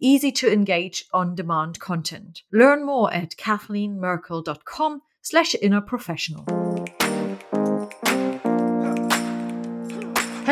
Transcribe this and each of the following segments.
easy to engage on demand content. Learn more at kathleenmerkel.com slash inner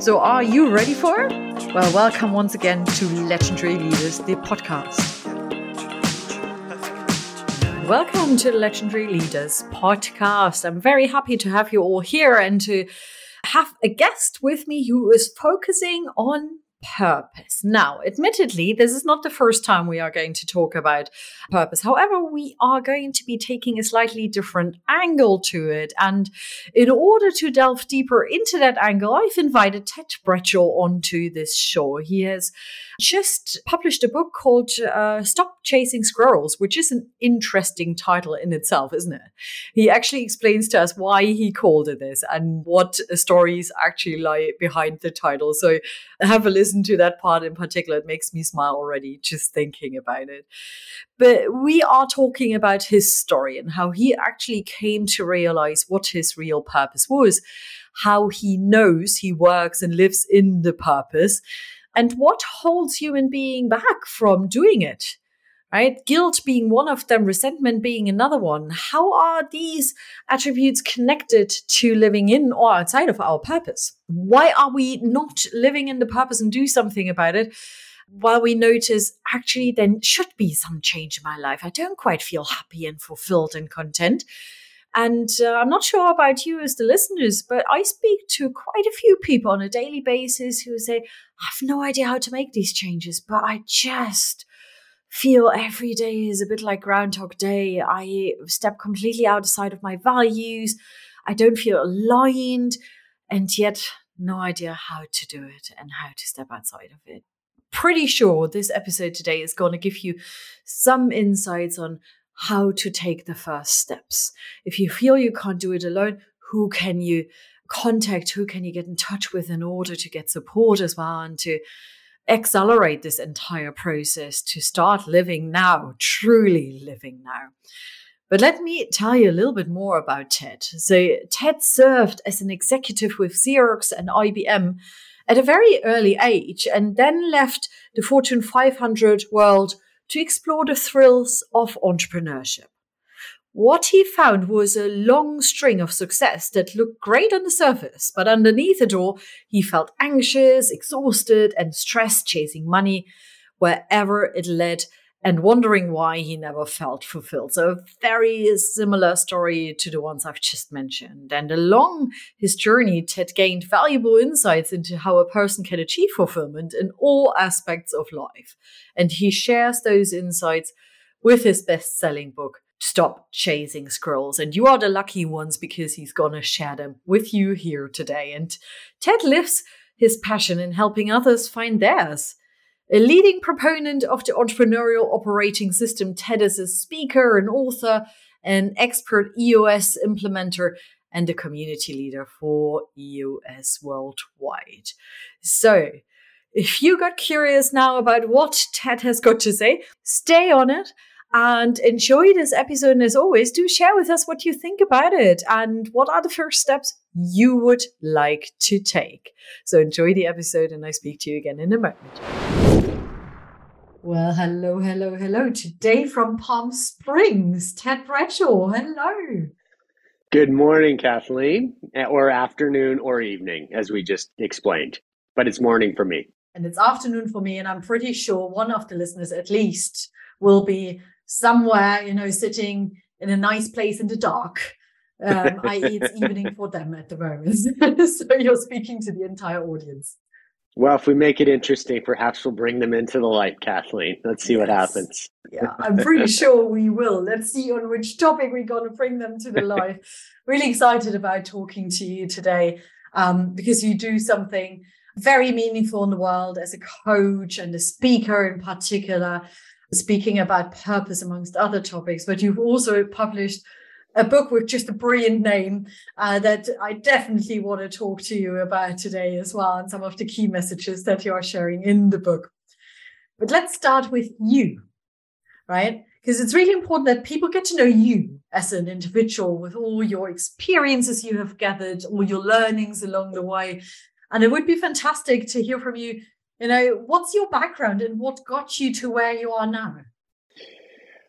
So, are you ready for it? Well, welcome once again to Legendary Leaders, the podcast. Welcome to the Legendary Leaders podcast. I'm very happy to have you all here and to have a guest with me who is focusing on purpose. Now, admittedly, this is not the first time we are going to talk about purpose. However, we are going to be taking a slightly different angle to it. And in order to delve deeper into that angle, I've invited Ted Bradshaw onto this show. He has just published a book called uh, Stop Chasing Squirrels, which is an interesting title in itself, isn't it? He actually explains to us why he called it this and what stories actually lie behind the title. So have a listen to that part in particular. It makes me smile already just thinking about it. But we are talking about his story and how he actually came to realize what his real purpose was, how he knows he works and lives in the purpose and what holds human being back from doing it right? Guilt being one of them, resentment being another one. How are these attributes connected to living in or outside of our purpose? Why are we not living in the purpose and do something about it? While we notice actually there should be some change in my life. I don't quite feel happy and fulfilled and content. And uh, I'm not sure about you as the listeners, but I speak to quite a few people on a daily basis who say, I have no idea how to make these changes, but I just feel every day is a bit like Groundhog Day. I step completely outside of my values. I don't feel aligned, and yet no idea how to do it and how to step outside of it. Pretty sure this episode today is going to give you some insights on how to take the first steps. If you feel you can't do it alone, who can you contact? Who can you get in touch with in order to get support as well and to accelerate this entire process to start living now, truly living now? But let me tell you a little bit more about Ted. So, Ted served as an executive with Xerox and IBM at a very early age and then left the Fortune 500 world to explore the thrills of entrepreneurship. What he found was a long string of success that looked great on the surface, but underneath it all, he felt anxious, exhausted, and stressed chasing money wherever it led and wondering why he never felt fulfilled. So, a very similar story to the ones I've just mentioned. And along his journey, Ted gained valuable insights into how a person can achieve fulfillment in all aspects of life. And he shares those insights with his best selling book. Stop chasing squirrels. And you are the lucky ones because he's going to share them with you here today. And Ted lives his passion in helping others find theirs. A leading proponent of the entrepreneurial operating system, Ted is a speaker, an author, an expert EOS implementer, and a community leader for EOS worldwide. So, if you got curious now about what Ted has got to say, stay on it and enjoy this episode. And as always, do share with us what you think about it and what are the first steps you would like to take. So enjoy the episode, and I speak to you again in a moment. Well, hello, hello, hello. Today from Palm Springs, Ted Bradshaw. Hello. Good morning, Kathleen, or afternoon or evening, as we just explained. But it's morning for me. And it's afternoon for me. And I'm pretty sure one of the listeners, at least, will be somewhere, you know, sitting in a nice place in the dark, um, i.e., it's evening for them at the moment. so you're speaking to the entire audience. Well, if we make it interesting, perhaps we'll bring them into the light, Kathleen. Let's see yes. what happens. yeah, I'm pretty sure we will. Let's see on which topic we're going to bring them to the light. really excited about talking to you today um, because you do something very meaningful in the world as a coach and a speaker in particular, speaking about purpose amongst other topics. But you've also published a book with just a brilliant name uh, that I definitely want to talk to you about today as well, and some of the key messages that you are sharing in the book. But let's start with you, right? Because it's really important that people get to know you as an individual with all your experiences you have gathered, all your learnings along the way. And it would be fantastic to hear from you. You know, what's your background and what got you to where you are now?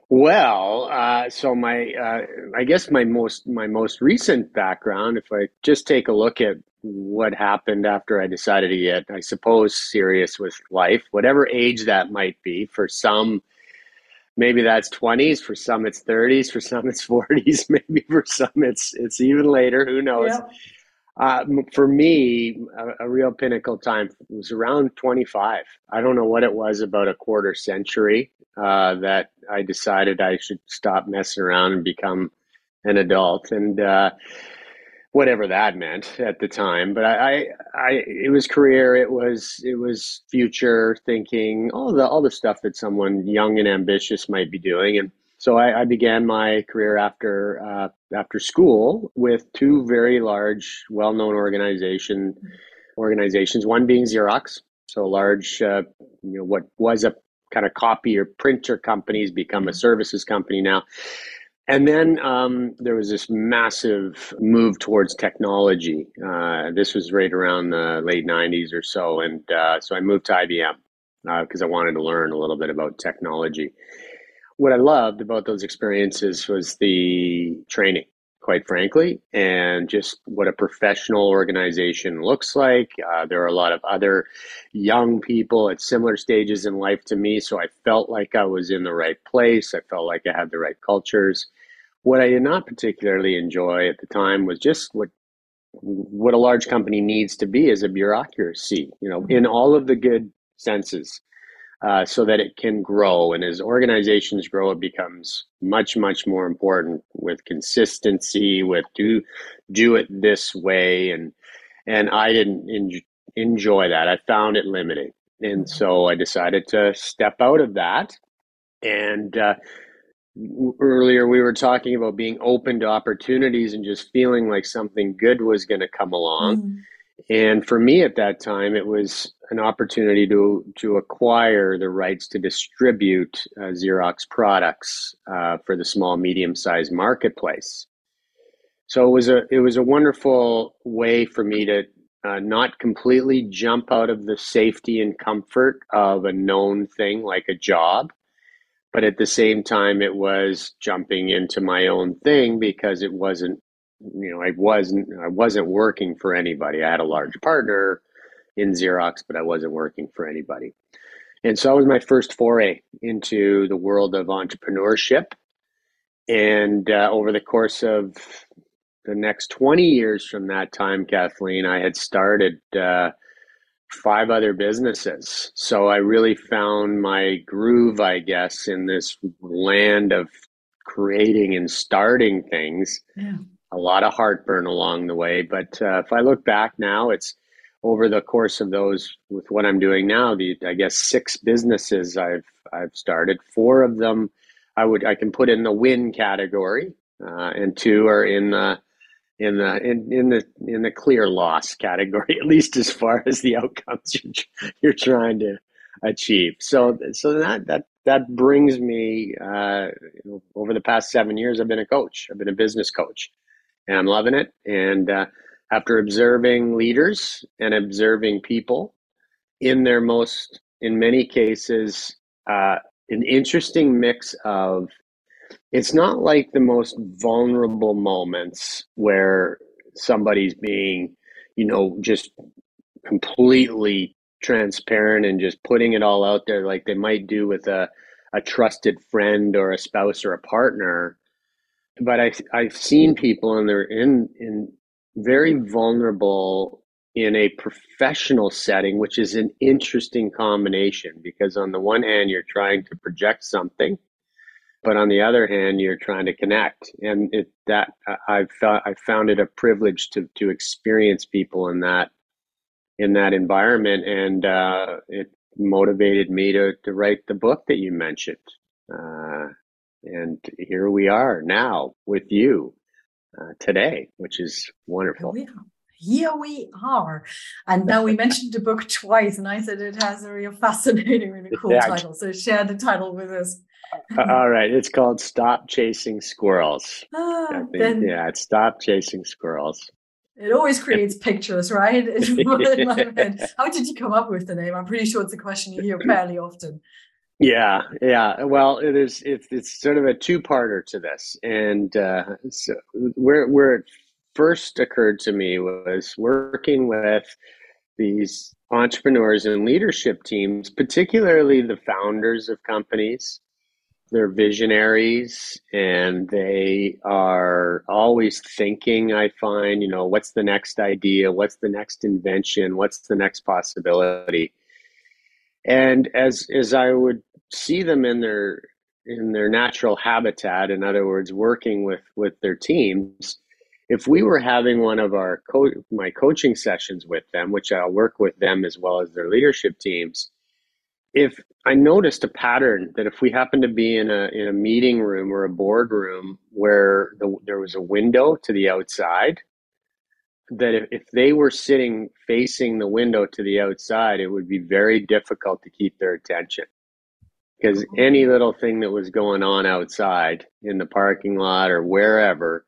Well, uh, so my, uh, I guess my most my most recent background, if I just take a look at what happened after I decided to get, I suppose, serious with life, whatever age that might be. For some, maybe that's twenties. For some, it's thirties. For some, it's forties. Maybe for some, it's it's even later. Who knows? Yeah. Uh, for me, a, a, real pinnacle time was around 25. I don't know what it was about a quarter century uh, that I decided I should stop messing around and become an adult, and uh, whatever that meant at the time. But I, I, I, it was career, it was it was future thinking, all the all the stuff that someone young and ambitious might be doing, and so I, I began my career after uh, after school with two very large, well known organization organizations. One being Xerox, so a large, uh, you know, what was a kind of copy or printer companies become a services company now. And then um, there was this massive move towards technology. Uh, this was right around the late 90s or so. And uh, so I moved to IBM because uh, I wanted to learn a little bit about technology. What I loved about those experiences was the training quite frankly, and just what a professional organization looks like. Uh, there are a lot of other young people at similar stages in life to me, so I felt like I was in the right place. I felt like I had the right cultures. What I did not particularly enjoy at the time was just what what a large company needs to be as a bureaucracy, you know, in all of the good senses uh, so that it can grow. And as organizations grow, it becomes much, much more important with consistency, with do do it this way. And and I didn't en- enjoy that. I found it limiting, and so I decided to step out of that. And uh, earlier we were talking about being open to opportunities and just feeling like something good was going to come along. Mm and for me at that time, it was an opportunity to to acquire the rights to distribute uh, Xerox products uh, for the small medium sized marketplace. So it was a it was a wonderful way for me to uh, not completely jump out of the safety and comfort of a known thing like a job, but at the same time it was jumping into my own thing because it wasn't you know, I wasn't I wasn't working for anybody. I had a large partner in Xerox, but I wasn't working for anybody. And so that was my first foray into the world of entrepreneurship. And uh, over the course of the next 20 years from that time, Kathleen, I had started uh, five other businesses. So I really found my groove, I guess, in this land of creating and starting things. Yeah a lot of heartburn along the way. But uh, if I look back now, it's over the course of those with what I'm doing now. The I guess six businesses I've I've started. Four of them I would I can put in the win category, uh, and two are in the in the in, in the in the clear loss category, at least as far as the outcomes you're, you're trying to achieve. So so that that that brings me uh, over the past seven years. I've been a coach. I've been a business coach, and I'm loving it. And uh, after observing leaders and observing people in their most, in many cases, uh, an interesting mix of it's not like the most vulnerable moments where somebody's being, you know, just completely transparent and just putting it all out there like they might do with a, a trusted friend or a spouse or a partner but I I've seen people and they're in in very vulnerable in a professional setting, which is an interesting combination because on the one hand you're trying to project something, but on the other hand you're trying to connect, and it that I've I found it a privilege to to experience people in that in that environment, and uh, it motivated me to to write the book that you mentioned. Uh, and here we are now with you uh, today, which is wonderful. Here we are. Here we are. And now we mentioned the book twice, and I said it has a real fascinating, really cool yeah. title. So share the title with us. All right. It's called Stop Chasing Squirrels. Ah, then, yeah, it's Stop Chasing Squirrels. It always creates pictures, right? How did you come up with the name? I'm pretty sure it's a question you hear fairly often. Yeah, yeah. Well, it is. It's it's sort of a two-parter to this, and uh, so where where it first occurred to me was working with these entrepreneurs and leadership teams, particularly the founders of companies. They're visionaries, and they are always thinking. I find, you know, what's the next idea? What's the next invention? What's the next possibility? And as as I would see them in their in their natural habitat in other words working with with their teams if we were having one of our co- my coaching sessions with them which i'll work with them as well as their leadership teams if i noticed a pattern that if we happened to be in a in a meeting room or a boardroom where the, there was a window to the outside that if, if they were sitting facing the window to the outside it would be very difficult to keep their attention because any little thing that was going on outside in the parking lot or wherever,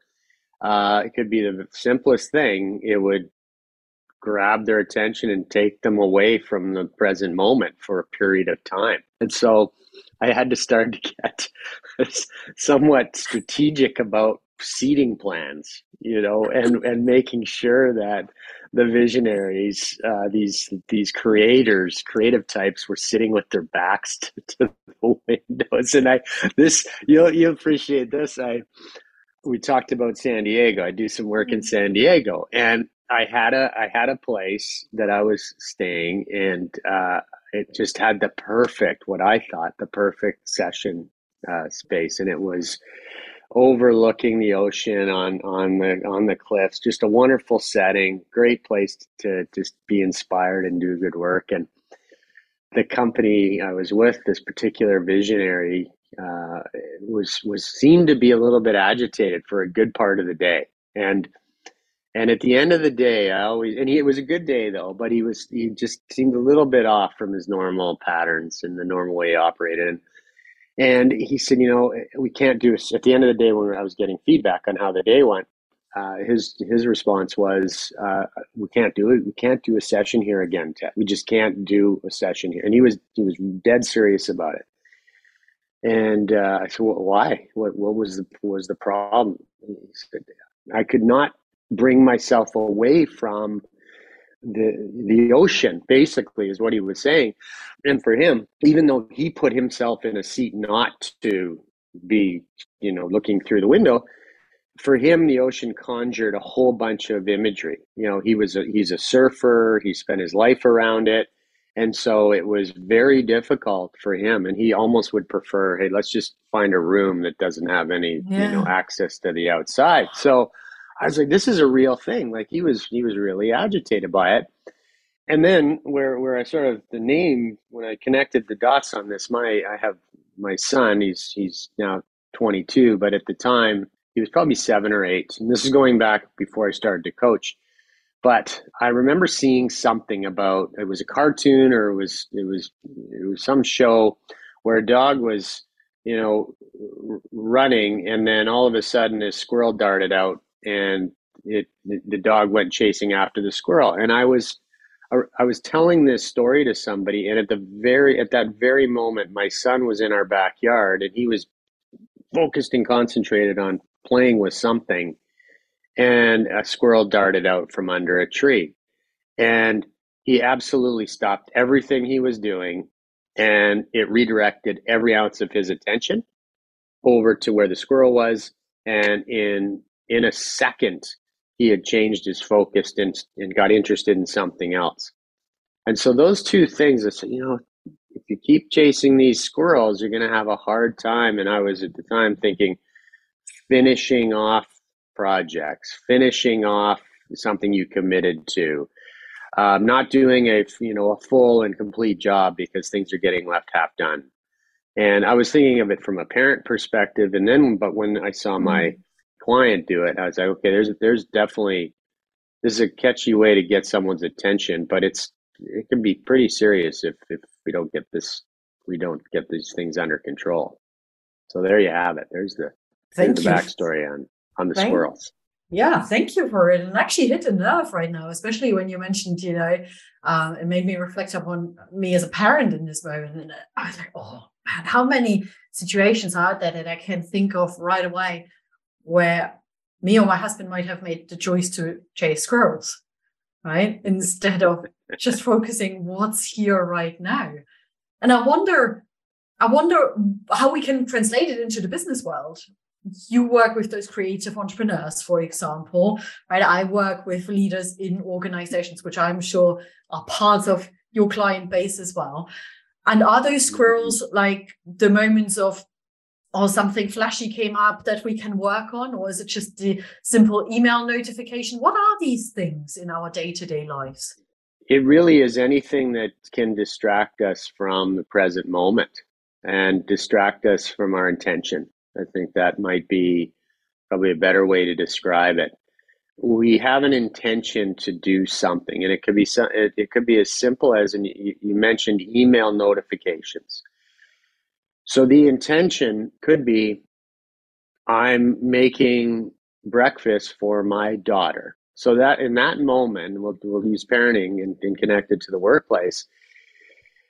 uh, it could be the simplest thing. It would grab their attention and take them away from the present moment for a period of time. And so I had to start to get somewhat strategic about seating plans, you know, and, and making sure that the visionaries, uh, these these creators, creative types, were sitting with their backs to, to, the windows. And I this you'll you appreciate this. I we talked about San Diego. I do some work in mm-hmm. San Diego, and I had a I had a place that I was staying, and uh, it just had the perfect what I thought the perfect session uh, space, and it was overlooking the ocean on on the on the cliffs. Just a wonderful setting, great place to just be inspired and do good work. And the company I was with, this particular visionary, uh, was was seemed to be a little bit agitated for a good part of the day. And and at the end of the day, I always and he, it was a good day though, but he was he just seemed a little bit off from his normal patterns and the normal way he operated. And and he said, you know, we can't do this. At the end of the day, when I was getting feedback on how the day went, uh, his his response was, uh, "We can't do it. We can't do a session here again, Ted. We just can't do a session here." And he was he was dead serious about it. And uh, I said, well, "Why? What what was the was the problem?" He said, "I could not bring myself away from the the ocean basically is what he was saying. And for him even though he put himself in a seat not to be you know looking through the window for him the ocean conjured a whole bunch of imagery. You know he was a, he's a surfer he spent his life around it. And so it was very difficult for him and he almost would prefer hey let's just find a room that doesn't have any yeah. you know access to the outside. So I was like, this is a real thing. Like he was, he was really agitated by it. And then where, where I sort of the name, when I connected the dots on this, my, I have my son, he's, he's now 22, but at the time he was probably seven or eight. And this is going back before I started to coach. But I remember seeing something about, it was a cartoon or it was, it was, it was some show where a dog was, you know, running and then all of a sudden a squirrel darted out and it the dog went chasing after the squirrel. And i was i was telling this story to somebody and at the very at that very moment my son was in our backyard and he was focused and concentrated on playing with something and a squirrel darted out from under a tree. And he absolutely stopped everything he was doing and it redirected every ounce of his attention over to where the squirrel was and in in a second he had changed his focus and, and got interested in something else. And so those two things, I said, you know, if you keep chasing these squirrels, you're going to have a hard time. And I was at the time thinking, finishing off projects, finishing off something you committed to, um, not doing a you know a full and complete job because things are getting left half done. And I was thinking of it from a parent perspective, and then but when I saw my mm-hmm client do it. I was like, okay, there's there's definitely this is a catchy way to get someone's attention, but it's it can be pretty serious if if we don't get this we don't get these things under control. So there you have it. There's the there's the backstory on on the thank, squirrels. Yeah, thank you for it. And actually hit a nerve right now, especially when you mentioned, you know, um, it made me reflect upon me as a parent in this moment. And I was like, oh man, how many situations are there that I can think of right away where me or my husband might have made the choice to chase squirrels, right? Instead of just focusing what's here right now. And I wonder, I wonder how we can translate it into the business world. You work with those creative entrepreneurs, for example, right? I work with leaders in organizations, which I'm sure are parts of your client base as well. And are those mm-hmm. squirrels like the moments of or something flashy came up that we can work on or is it just the simple email notification? What are these things in our day-to-day lives? It really is anything that can distract us from the present moment and distract us from our intention. I think that might be probably a better way to describe it. We have an intention to do something and it could be it, it could be as simple as and you, you mentioned email notifications so the intention could be I'm making breakfast for my daughter. So that in that moment, we'll, we'll use parenting and, and connected to the workplace.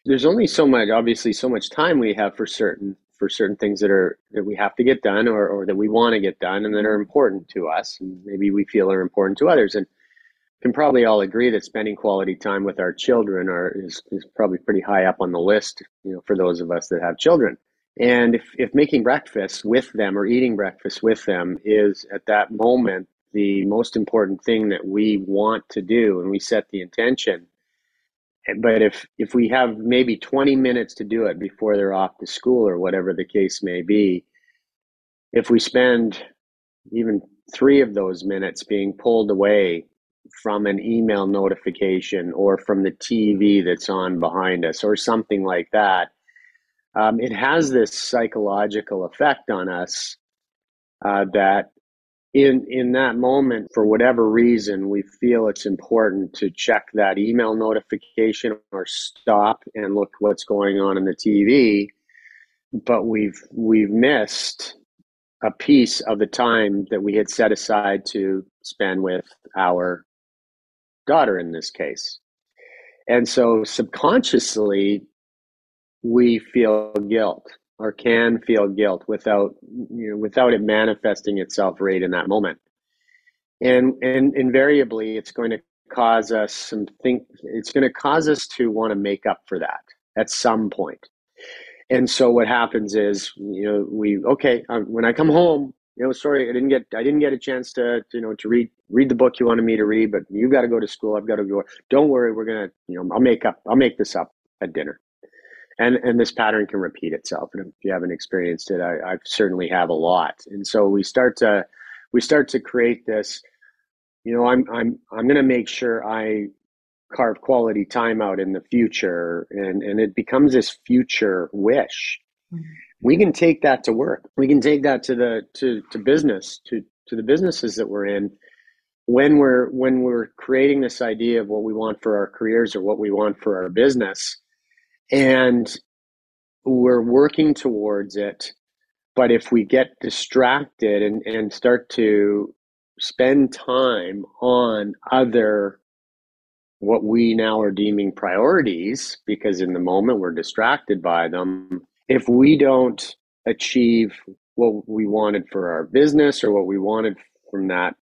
There's only so much, obviously, so much time we have for certain for certain things that are that we have to get done or, or that we want to get done and that are important to us and maybe we feel are important to others and can probably all agree that spending quality time with our children are is, is probably pretty high up on the list you know for those of us that have children and if, if making breakfast with them or eating breakfast with them is at that moment the most important thing that we want to do and we set the intention, eh, but if if we have maybe 20 minutes to do it before they're off to school or whatever the case may be, if we spend even three of those minutes being pulled away from an email notification or from the TV that's on behind us or something like that, um, it has this psychological effect on us uh, that in in that moment for whatever reason we feel it's important to check that email notification or stop and look what's going on in the TV but we've we've missed a piece of the time that we had set aside to spend with our daughter in this case. And so subconsciously we feel guilt or can feel guilt without you know without it manifesting itself right in that moment. And and invariably it's going to cause us some think it's going to cause us to want to make up for that at some point. And so what happens is you know we okay um, when i come home you know sorry i didn't get i didn't get a chance to, to you know to read read the book you wanted me to read but you got to go to school i've got to go. Don't worry we're gonna you know i'll make up i'll make this up at dinner and and this pattern can repeat itself. And if you haven't experienced it I, I certainly have a lot. And so we start to we start to create this you know i'm i'm i'm going to make sure i carve quality time out in the future. And and it becomes this future wish. Mm-hmm. we can take that to work. We can take that to the to to business to to the businesses that we're in. When we're when we're creating this idea of what we want for our careers or what we want for our business and we're working towards it. But if we get distracted and, and start to spend time on other what we now are deeming priorities, because in the moment we're distracted by them, if we don't achieve what we wanted for our business or what we wanted from that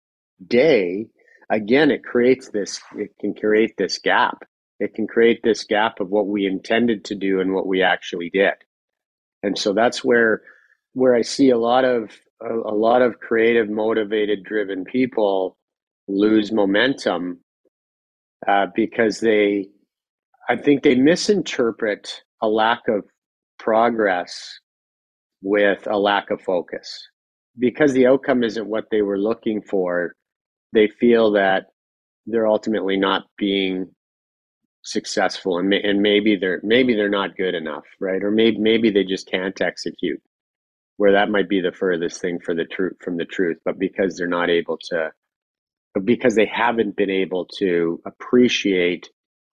day, again, it creates this, it can create this gap it can create this gap of what we intended to do and what we actually did. And so that's where where I see a lot of a, a lot of creative, motivated, driven people lose momentum uh, because they, I think they misinterpret a lack of progress with a lack of focus. Because the outcome isn't what they were looking for, they feel that they're ultimately not being successful and, and maybe they're maybe they're not good enough right? Or maybe maybe they just can't execute where that might be the furthest thing for the truth from the truth but because they're not able to because they haven't been able to appreciate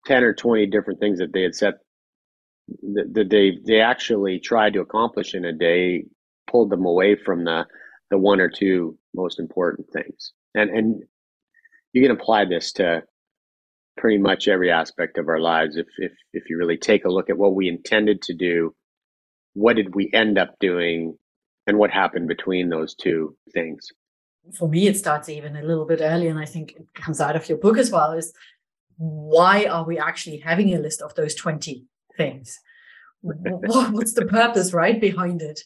10 or 20 different things that they had set that they they actually tried to accomplish in a day pulled them away from the the one or two most important things. And and you can apply this to pretty much every aspect of our lives. If if if you really take a look at what we intended to do what did we end up doing and what happened between those two things? For me it starts even a little bit earlier, and i think it comes out of your book as well is why are we actually having a list of those 20 things? What's the purpose right behind it?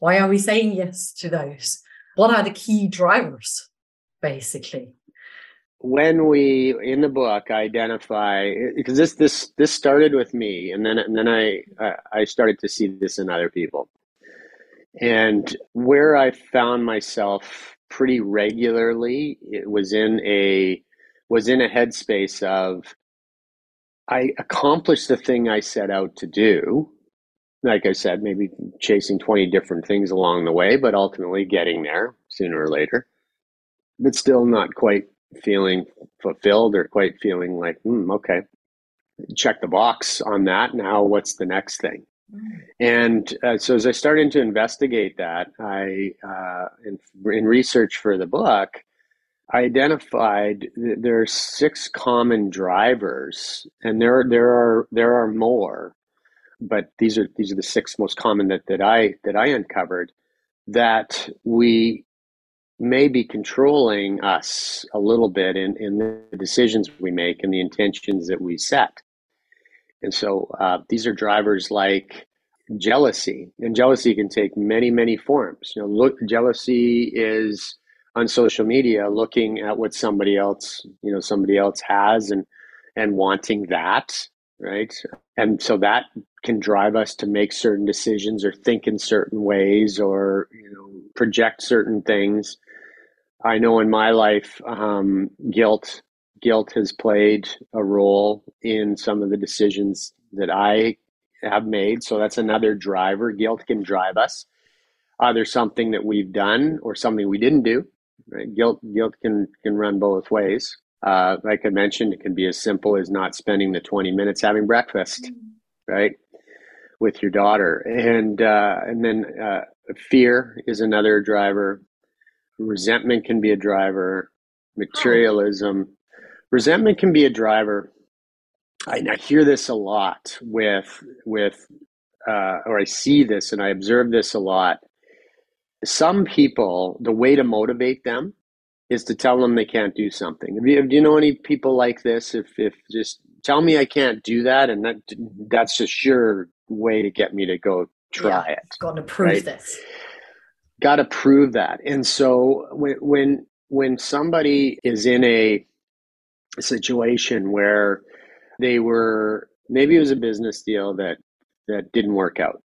Why are we saying yes to those? What are the key drivers basically when we in the book identify because this this this started with me and then and then I I started to see this in other people. And where I found myself pretty regularly it was in a was in a headspace of I accomplished the thing I set out to do. Like I said maybe chasing 20 different things along the way but ultimately getting there sooner or later. But still not quite feeling fulfilled or quite feeling like, hmm, okay, check the box on that. Now, what's the next thing? Mm. And uh, so, as I started to investigate that, I uh, in, in research for the book, I identified there are six common drivers, and there there are there are more, but these are these are the six most common that that I that I uncovered that we may be controlling us a little bit in, in the decisions we make and the intentions that we set. And so uh, these are drivers like jealousy, and jealousy can take many, many forms. You know, look, jealousy is on social media looking at what somebody else, you know, somebody else has and and wanting that, right? And so that can drive us to make certain decisions or think in certain ways or you know project certain things I know in my life, um, guilt guilt has played a role in some of the decisions that I have made. So that's another driver. Guilt can drive us. Either something that we've done or something we didn't do. Right? Guilt guilt can can run both ways. Uh, like I mentioned, it can be as simple as not spending the 20 minutes having breakfast, mm-hmm. right, with your daughter, and uh, and then uh, fear is another driver resentment can be a driver. Materialism. Resentment can be a driver. I, I hear this a lot with with uh, or i see this and i observe this a lot. Some people the way to motivate them is to tell them they can't do something. Do you, you know any people like this? If if just tell me i can't do that and that that's a sure way to get me to go try yeah, it going to prove right? this got to prove that. And so when when when somebody is in a situation where they were maybe it was a business deal that that didn't work out.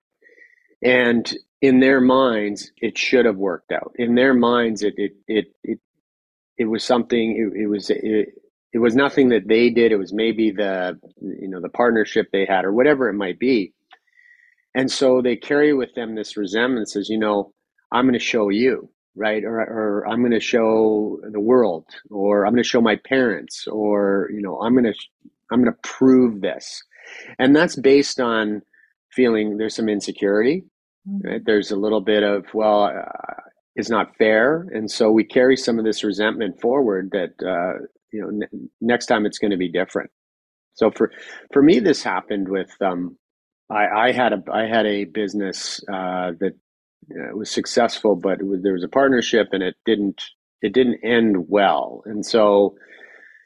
And in their minds it should have worked out. In their minds it it it it, it was something it, it was it, it was nothing that they did. It was maybe the you know the partnership they had or whatever it might be. And so they carry with them this resentment says, you know, I'm going to show you, right? Or, or I'm going to show the world, or I'm going to show my parents, or you know, I'm going to I'm going to prove this, and that's based on feeling there's some insecurity, mm-hmm. right? There's a little bit of well, uh, it's not fair, and so we carry some of this resentment forward. That uh, you know, n- next time it's going to be different. So for for me, this happened with um, I, I, had a I had a business uh, that it was successful, but was, there was a partnership, and it didn't it didn't end well. And so,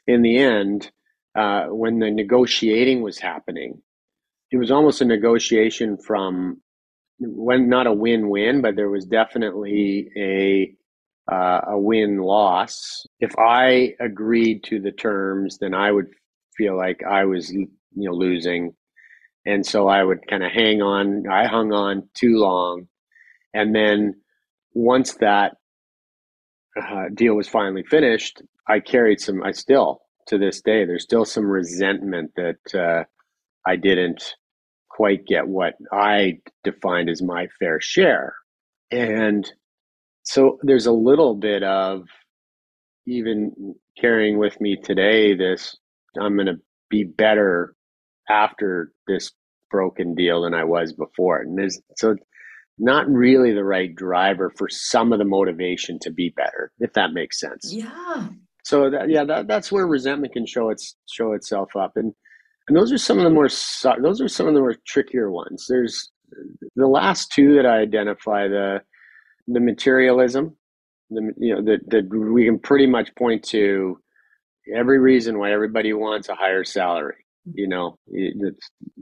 in the end, uh, when the negotiating was happening, it was almost a negotiation from when not a win-win, but there was definitely a uh, a win-loss. If I agreed to the terms, then I would feel like I was you know losing, and so I would kind of hang on. I hung on too long, and then once that uh, deal was finally finished, I carried some. I still to this day, there's still some resentment that uh, I didn't quite get what I defined as my fair share. And so there's a little bit of even carrying with me today this I'm going to be better after this broken deal than I was before. And there's so not really the right driver for some of the motivation to be better, if that makes sense. Yeah. So that, yeah, that, that's where resentment can show its show itself up. And and those are some of the more those are some of the more trickier ones. There's the last two that I identify the the materialism, the you know that that we can pretty much point to every reason why everybody wants a higher salary. You know, you,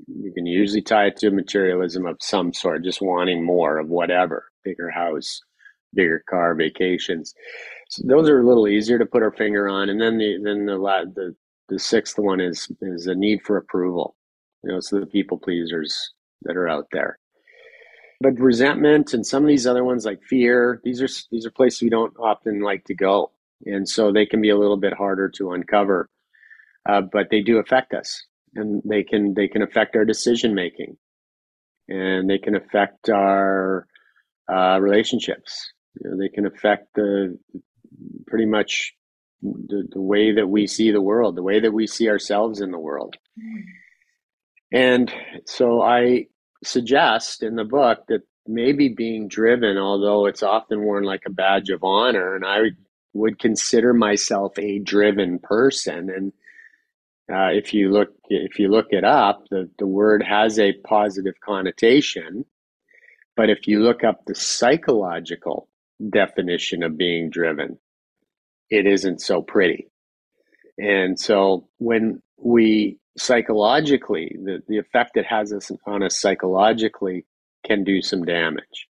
you can usually tie it to materialism of some sort, just wanting more of whatever, bigger house, bigger car, vacations. So those are a little easier to put our finger on, and then the then the the the sixth one is is a need for approval. You know, so the people pleasers that are out there. But resentment and some of these other ones like fear, these are these are places we don't often like to go, and so they can be a little bit harder to uncover. Uh, but they do affect us, and they can they can affect our decision making, and they can affect our uh, relationships. You know, they can affect the pretty much the, the way that we see the world, the way that we see ourselves in the world. And so I suggest in the book that maybe being driven, although it's often worn like a badge of honor, and I would consider myself a driven person. And uh, if you look if you look it up, the, the word has a positive connotation. But if you look up the psychological definition of being driven, it isn't so pretty. And so when we psychologically, the, the effect it has on us psychologically can do some damage.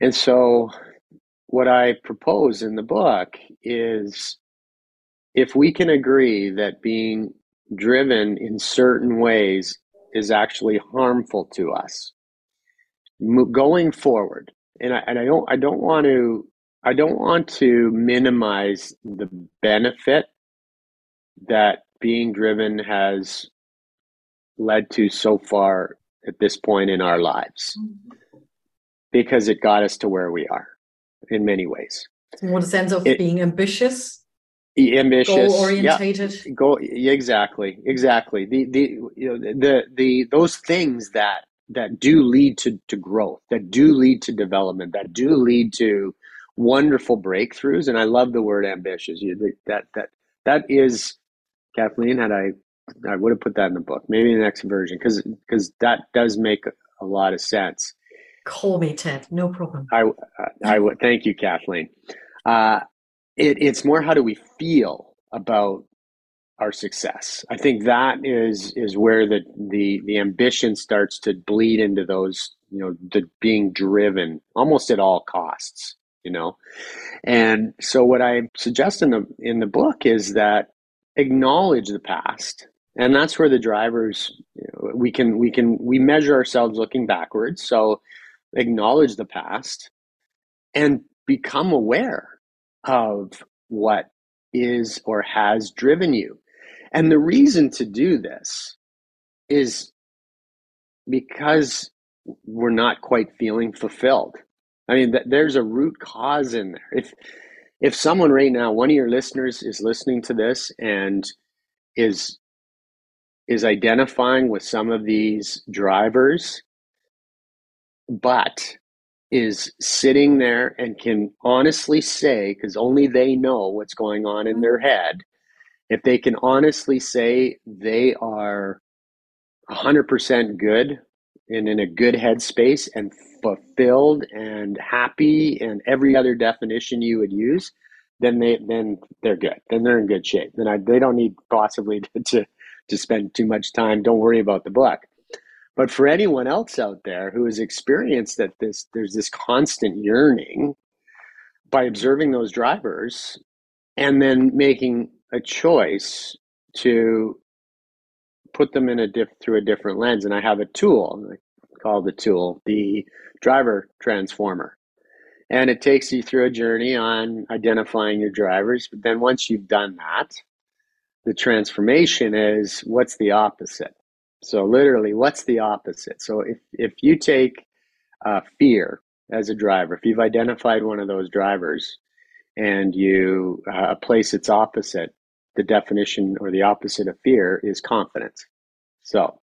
And so what I propose in the book is if we can agree that being driven in certain ways is actually harmful to us going forward and I, and I don't I don't want to I don't want to minimize the benefit that being driven has led to so far at this point in our lives mm-hmm. because it got us to where we are in many ways. What sense of it, being ambitious? Ambitious, goal orientated. Yeah, go exactly, exactly. The the you know the the those things that that do lead to to growth, that do lead to development, that do lead to wonderful breakthroughs. And I love the word ambitious. You, that that that is Kathleen. Had I I would have put that in the book, maybe the next version, because because that does make a lot of sense. Call me Ted, no problem. I I would thank you, Kathleen. Uh, it, it's more how do we feel about our success. I think that is is where the the the ambition starts to bleed into those you know the being driven almost at all costs you know and so what i suggest in the in the book is that acknowledge the past and that's where the drivers you know, we can we can we measure ourselves looking backwards so acknowledge the past and become aware of what is or has driven you and the reason to do this is because we're not quite feeling fulfilled I mean, th- there's a root cause in there. If if someone right now, one of your listeners is listening to this and is is identifying with some of these drivers, but is sitting there and can honestly say, because only they know what's going on in their mm-hmm. head, if they can honestly say they are 100% good and in a good headspace and fulfilled and happy and every other definition you would use, then they then they're good. Then they're in good shape. Then I, they don't need possibly to, to to spend too much time. Don't worry about the book. But for anyone else out there who has experienced that this there's this constant yearning by observing those drivers and then making a choice to put them in a diff through a different lens. And I have a tool, I call the tool the driver transformer. And it takes you through a journey on identifying your drivers. But then once you've done that, the transformation is what's the opposite? So literally, what's the opposite? So if, if you take uh, fear as a driver, if you've identified one of those drivers and you uh, place its opposite, the definition or the opposite of fear is confidence. So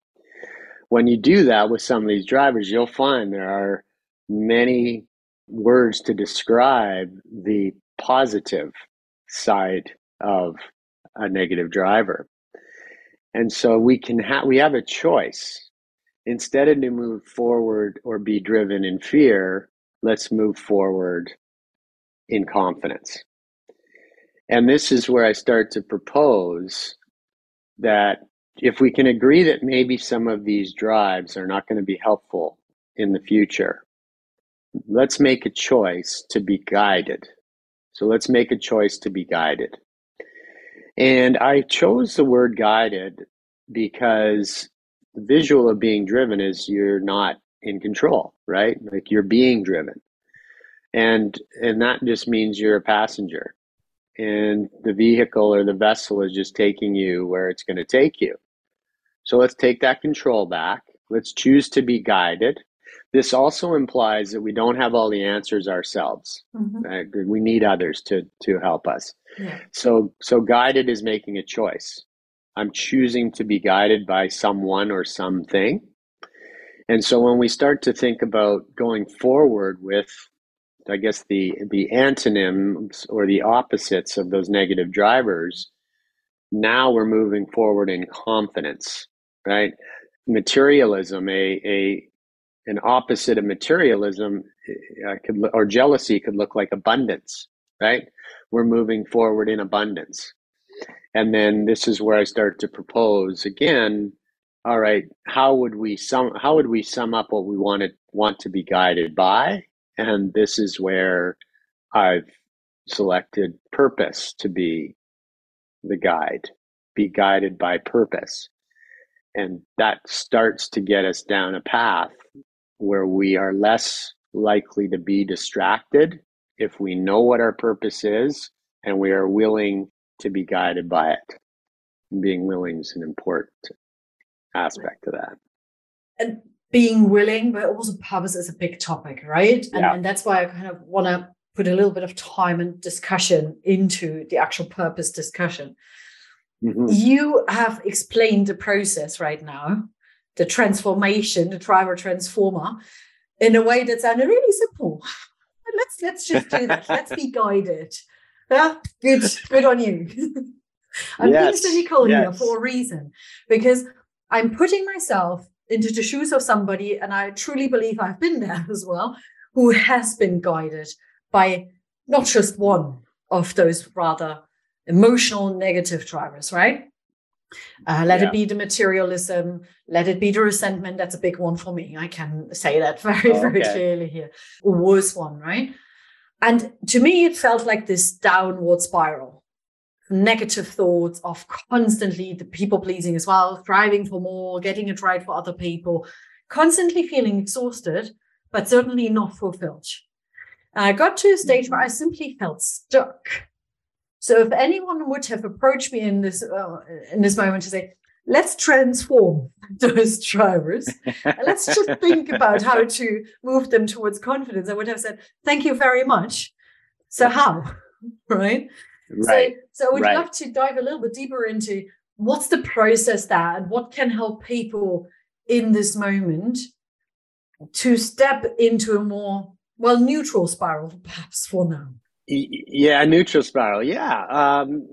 when you do that with some of these drivers, you'll find there are many words to describe the positive side of a negative driver. And so we can have we have a choice. Instead of to move forward or be driven in fear, let's move forward in confidence. And this is where I start to propose that if we can agree that maybe some of these drives are not going to be helpful in the future, let's make a choice to be guided. So let's make a choice to be guided. And I chose the word guided because the visual of being driven is you're not in control, right? Like you're being driven. And and that just means you're a passenger. And the vehicle or the vessel is just taking you where it's going to take you. So let's take that control back. Let's choose to be guided. This also implies that we don't have all the answers ourselves. Mm-hmm. We need others to to help us. Yeah. So so guided is making a choice. I'm choosing to be guided by someone or something. And so when we start to think about going forward with I guess the the antonyms or the opposites of those negative drivers, now we're moving forward in confidence right? Materialism, a, a an opposite of materialism, uh, could or jealousy could look like abundance, right? We're moving forward in abundance, and then this is where I start to propose again. All right, how would we sum how would we sum up what we wanted want to be guided by? And this is where I've selected purpose to be the guide, be guided by purpose. And that starts to get us down a path where we are less likely to be distracted if we know what our purpose is and we are willing to be guided by it. being willing is an important aspect of that. And being willing, but also purpose is a big topic, right? And, yeah. and that's why I kind of want to put a little bit of time and discussion into the actual purpose discussion. Mm-hmm. You have explained the process right now, the transformation, the driver transformer, in a way that sounded really simple. Let's let's just do that. let's be guided. Yeah, good, good on you. I'm yes. being cynical yes. here for a reason because I'm putting myself into the shoes of somebody, and I truly believe I've been there as well, who has been guided by not just one of those rather emotional negative drivers, right? Uh, let yeah. it be the materialism, let it be the resentment. That's a big one for me. I can say that very, oh, very clearly here. A worse one, right? And to me, it felt like this downward spiral. Negative thoughts of constantly the people pleasing as well, striving for more, getting it right for other people, constantly feeling exhausted, but certainly not fulfilled. I got to a stage where I simply felt stuck so if anyone would have approached me in this uh, in this moment to say, let's transform those drivers and let's just think about how to move them towards confidence, I would have said, thank you very much. So how? right? Right. So, so I would right. love to dive a little bit deeper into what's the process there and what can help people in this moment to step into a more well neutral spiral perhaps for now yeah, neutral spiral. Yeah. Um,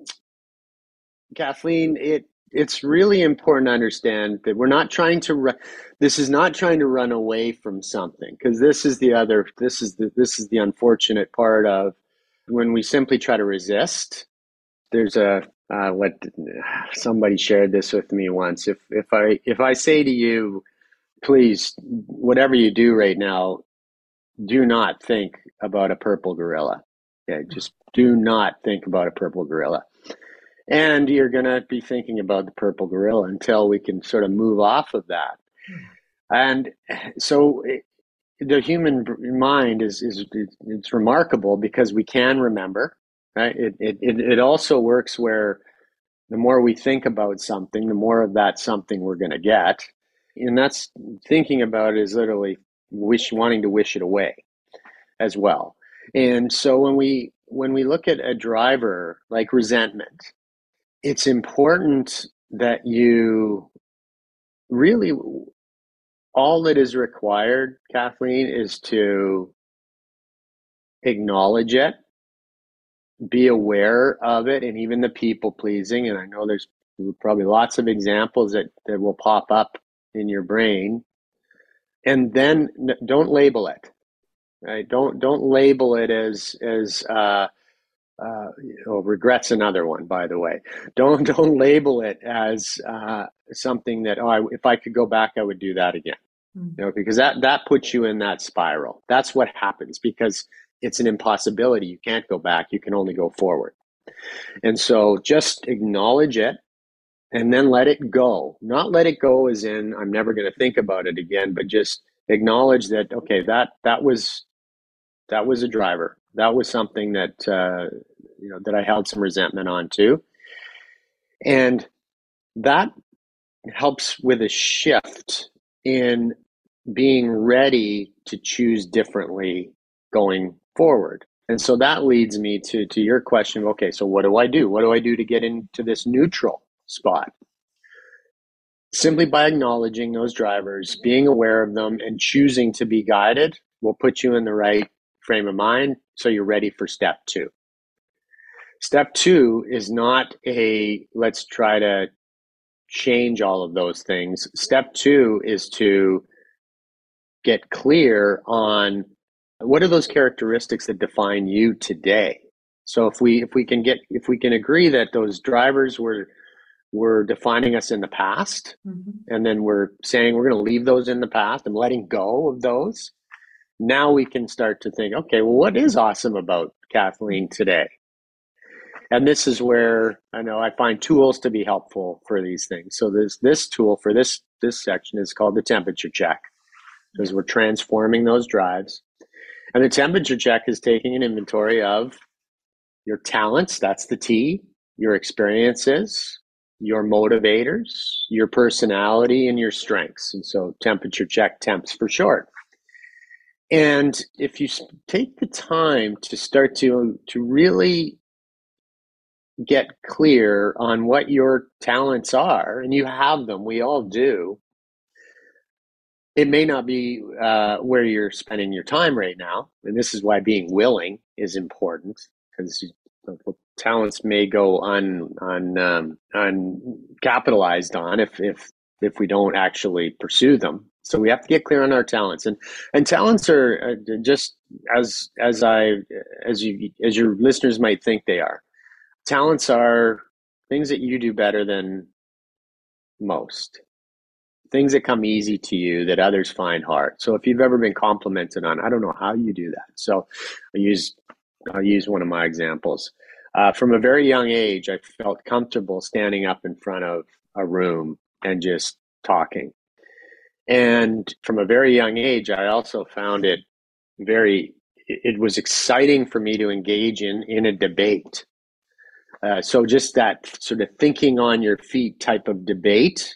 Kathleen, it it's really important to understand that we're not trying to ru- this is not trying to run away from something because this is the other this is the this is the unfortunate part of when we simply try to resist there's a uh, what somebody shared this with me once if if i if i say to you please, whatever you do right now, do not think about a purple gorilla. Okay, just do not think about a purple gorilla. And you're going to be thinking about the purple gorilla until we can sort of move off of that. And so it, the human mind is, is it's remarkable because we can remember, right? It, it, it also works where the more we think about something, the more of that something we're going to get. And that's thinking about is literally wish wanting to wish it away as well. And so when we when we look at a driver like resentment, it's important that you really all that is required, Kathleen, is to acknowledge it, be aware of it, and even the people pleasing. And I know there's probably lots of examples that, that will pop up in your brain. And then don't label it. Right? Don't don't label it as as uh, uh, oh, regret's another one, by the way. Don't don't label it as uh, something that oh, I, if I could go back, I would do that again. Mm-hmm. You know, because that that puts you in that spiral. That's what happens because it's an impossibility. You can't go back. You can only go forward. And so, just acknowledge it, and then let it go. Not let it go as in I'm never going to think about it again, but just acknowledge that okay, that that was that was a driver. That was something that uh, you know that I held some resentment on too, and that helps with a shift in being ready to choose differently going forward. And so that leads me to to your question. Okay, so what do I do? What do I do to get into this neutral spot? Simply by acknowledging those drivers, being aware of them, and choosing to be guided will put you in the right frame of mind so you're ready for step two. Step two is not a let's try to change all of those things. Step two is to get clear on what are those characteristics that define you today. So if we if we can get if we can agree that those drivers were were defining us in the past mm-hmm. and then we're saying we're going to leave those in the past and letting go of those now we can start to think, okay, well, what is awesome about Kathleen today? And this is where I know I find tools to be helpful for these things. So this this tool for this this section is called the temperature check, because we're transforming those drives. And the temperature check is taking an inventory of your talents, that's the T, your experiences, your motivators, your personality, and your strengths. And so temperature check temps for short. And if you take the time to start to to really get clear on what your talents are, and you have them, we all do. It may not be uh, where you're spending your time right now, and this is why being willing is important because talents may go un, un um, uncapitalized on if if if we don't actually pursue them. So we have to get clear on our talents, and and talents are uh, just as as I as you as your listeners might think they are. Talents are things that you do better than most. Things that come easy to you that others find hard. So if you've ever been complimented on, I don't know how you do that. So I use I'll use one of my examples. Uh, from a very young age, I felt comfortable standing up in front of a room and just talking and from a very young age, I also found it very, it was exciting for me to engage in, in a debate. Uh, so just that sort of thinking on your feet type of debate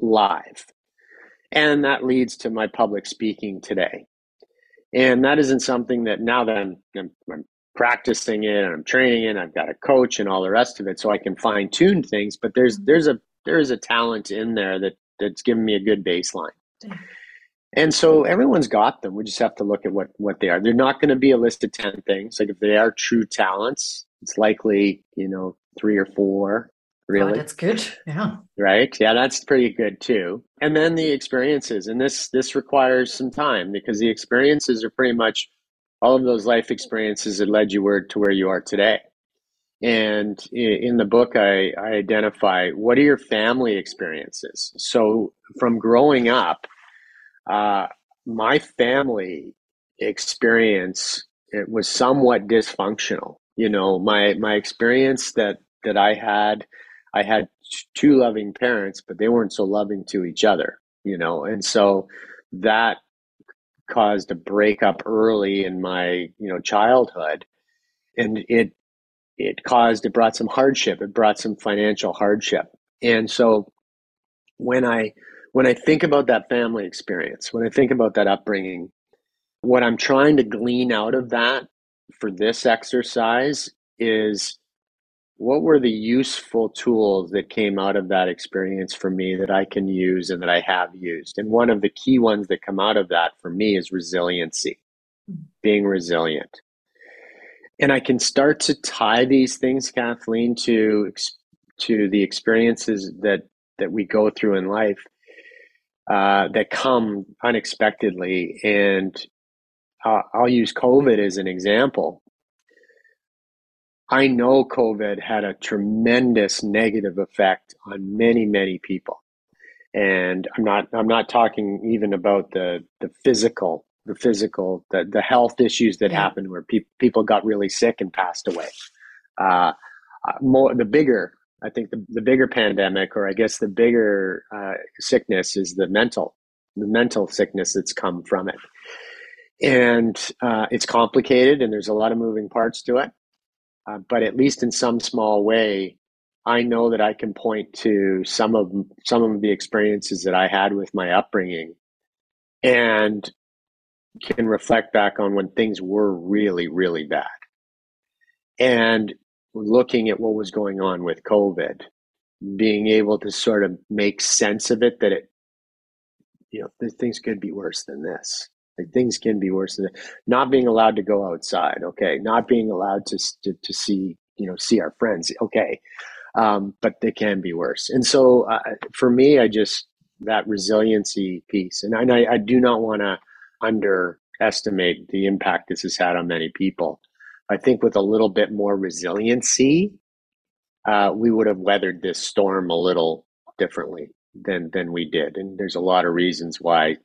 live. And that leads to my public speaking today. And that isn't something that now that I'm, I'm, I'm practicing it and I'm training it, I've got a coach and all the rest of it, so I can fine tune things. But there's there's a there is a talent in there that that's given me a good baseline. And so everyone's got them. We just have to look at what what they are. They're not going to be a list of 10 things. Like if they are true talents, it's likely, you know, three or four really. Oh, that's good. Yeah. Right? Yeah, that's pretty good too. And then the experiences. And this this requires some time because the experiences are pretty much all of those life experiences that led you where, to where you are today. And in the book, I, I identify what are your family experiences. So from growing up, uh, my family experience it was somewhat dysfunctional. You know, my my experience that that I had, I had two loving parents, but they weren't so loving to each other. You know, and so that caused a breakup early in my you know childhood, and it it caused it brought some hardship. It brought some financial hardship, and so when I when I think about that family experience, when I think about that upbringing, what I'm trying to glean out of that for this exercise is what were the useful tools that came out of that experience for me that I can use and that I have used? And one of the key ones that come out of that for me is resiliency, mm. being resilient. And I can start to tie these things, Kathleen, to to the experiences that that we go through in life uh, that come unexpectedly. And uh, I'll use COVID as an example. I know COVID had a tremendous negative effect on many, many people. And I'm not I'm not talking even about the the physical the physical the, the health issues that yeah. happened where pe- people got really sick and passed away. Uh, uh more the bigger I think the, the bigger pandemic, or I guess the bigger uh, sickness, is the mental, the mental sickness that's come from it. And uh, it's complicated, and there's a lot of moving parts to it. Uh, but at least in some small way, I know that I can point to some of some of the experiences that I had with my upbringing, and can reflect back on when things were really, really bad. And looking at what was going on with COVID, being able to sort of make sense of it that it, you know, things could be worse than this. Like things can be worse than not being allowed to go outside. Okay, not being allowed to to, to see you know see our friends. Okay, um, but they can be worse. And so uh, for me, I just that resiliency piece, and I, I do not want to underestimate the impact this has had on many people. I think with a little bit more resiliency, uh, we would have weathered this storm a little differently than than we did. And there's a lot of reasons why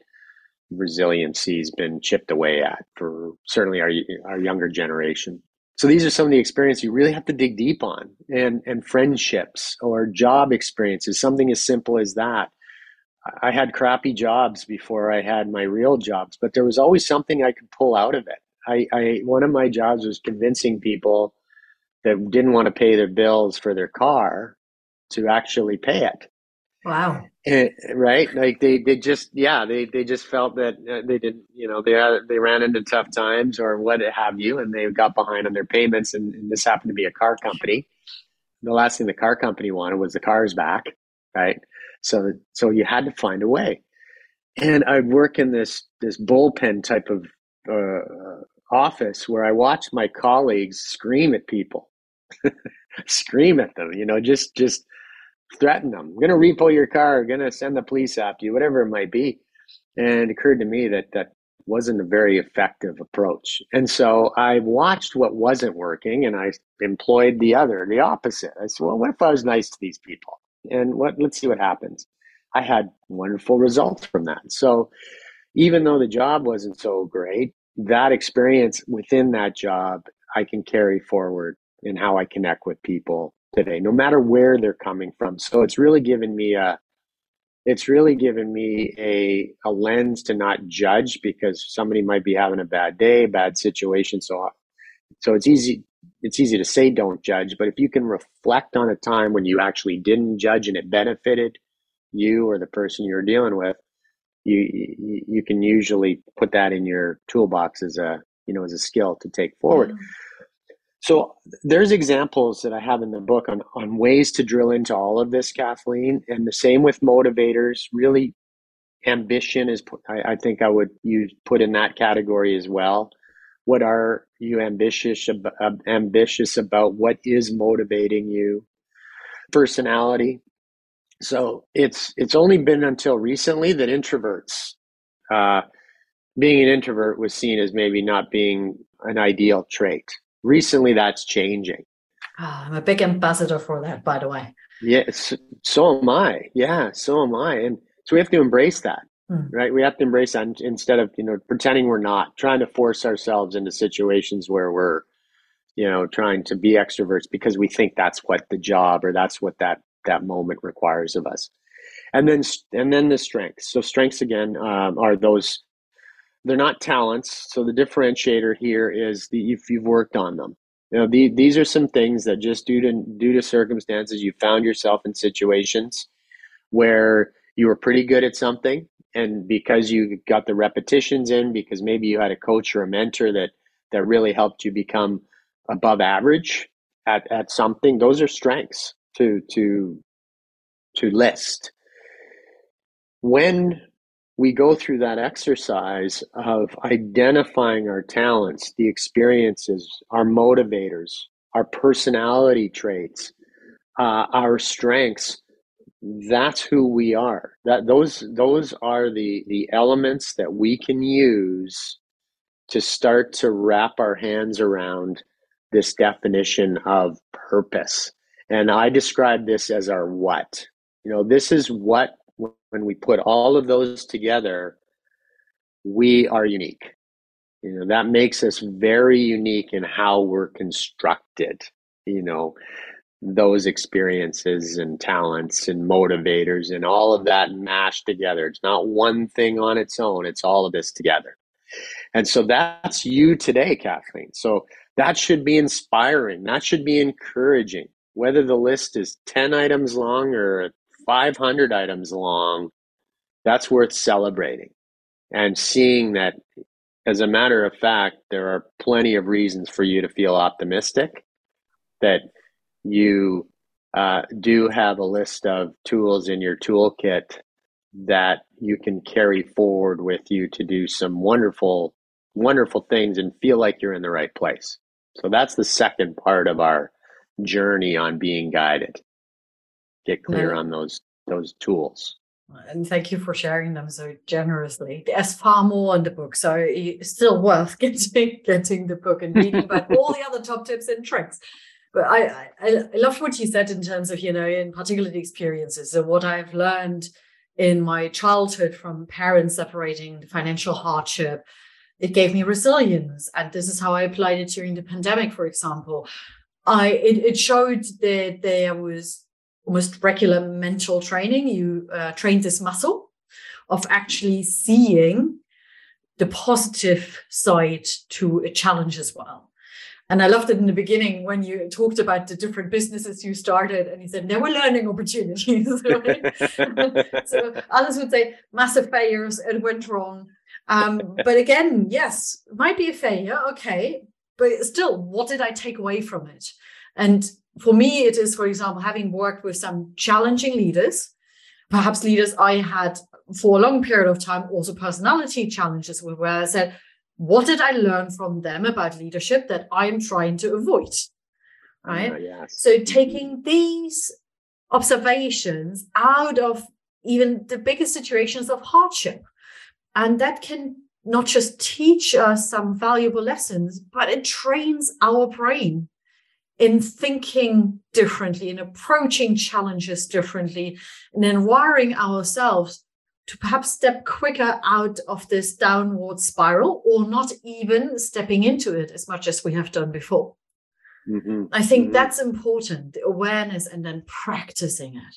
resiliency has been chipped away at for certainly our our younger generation. So these are some of the experiences you really have to dig deep on, and and friendships or job experiences, something as simple as that. I had crappy jobs before I had my real jobs, but there was always something I could pull out of it. I, I one of my jobs was convincing people that didn't want to pay their bills for their car to actually pay it. Wow. And, right? Like they, they just, yeah, they, they just felt that uh, they didn't, you know, they they ran into tough times or what have you, and they got behind on their payments. And, and this happened to be a car company. The last thing the car company wanted was the cars back, right? So, so you had to find a way. And I'd work in this this bullpen type of uh, office where I watched my colleagues scream at people, scream at them, you know, just just threaten them. I'm to repo your car. I'm to send the police after you, whatever it might be. And it occurred to me that that wasn't a very effective approach. And so I watched what wasn't working and I employed the other, the opposite. I said, well, what if I was nice to these people? And what let's see what happens. I had wonderful results from that. So even though the job wasn't so great, that experience within that job I can carry forward in how I connect with people today, no matter where they're coming from. So it's really given me a it's really given me a a lens to not judge because somebody might be having a bad day, bad situation. So so it's easy it's easy to say don't judge, but if you can reflect on a time when you actually didn't judge and it benefited you or the person you're dealing with, you, you can usually put that in your toolbox as a you know as a skill to take forward. So there's examples that I have in the book on on ways to drill into all of this, Kathleen, and the same with motivators. Really, ambition is I, I think I would use put in that category as well. What are you ambitious about, ambitious about? What is motivating you? Personality, so it's it's only been until recently that introverts, uh, being an introvert, was seen as maybe not being an ideal trait. Recently, that's changing. Oh, I'm a big ambassador for that, by the way. Yes, so am I. Yeah, so am I. And so we have to embrace that. Mm. right? We have to embrace that instead of you know pretending we're not trying to force ourselves into situations where we're you know trying to be extroverts because we think that's what the job or that's what that that moment requires of us and then and then the strengths so strengths again um, are those they're not talents so the differentiator here is the if you've worked on them you know the, these are some things that just due to due to circumstances you found yourself in situations where you were pretty good at something and because you got the repetitions in because maybe you had a coach or a mentor that that really helped you become above average at, at something those are strengths to to to list. When we go through that exercise of identifying our talents the experiences our motivators our personality traits uh, our strengths that's who we are. That those those are the the elements that we can use to start to wrap our hands around this definition of purpose. And i describe this as our what. You know this is what when we put all of those together we are unique. You know that makes us very unique in how we're constructed you know those experiences and talents and motivators and all of that mashed together. It's not one thing on its own, it's all of this together. And so that's you today, Kathleen. So that should be inspiring. That should be encouraging. Whether the list is 10 items long or 500 items long, that's worth celebrating and seeing that, as a matter of fact, there are plenty of reasons for you to feel optimistic that you uh, do have a list of tools in your toolkit that you can carry forward with you to do some wonderful, wonderful things and feel like you're in the right place. So that's the second part of our journey on being guided. Get clear yeah. on those those tools. And thank you for sharing them so generously. There's far more in the book, so it's still worth getting getting the book and reading about all the other top tips and tricks but I, I I loved what you said in terms of you know in particular the experiences. So what I've learned in my childhood from parents separating the financial hardship, it gave me resilience, and this is how I applied it during the pandemic, for example. I it, it showed that there was almost regular mental training. You uh, trained this muscle of actually seeing the positive side to a challenge as well. And I loved it in the beginning when you talked about the different businesses you started, and you said there were learning opportunities. so others would say massive failures, it went wrong. Um, but again, yes, might be a failure, okay, but still, what did I take away from it? And for me, it is, for example, having worked with some challenging leaders, perhaps leaders I had for a long period of time, also personality challenges, where I said, what did I learn from them about leadership that I'm trying to avoid? Right. Yes. So taking these observations out of even the biggest situations of hardship. And that can not just teach us some valuable lessons, but it trains our brain in thinking differently, in approaching challenges differently, and in wiring ourselves to perhaps step quicker out of this downward spiral or not even stepping into it as much as we have done before. Mm-hmm. I think mm-hmm. that's important the awareness and then practicing it.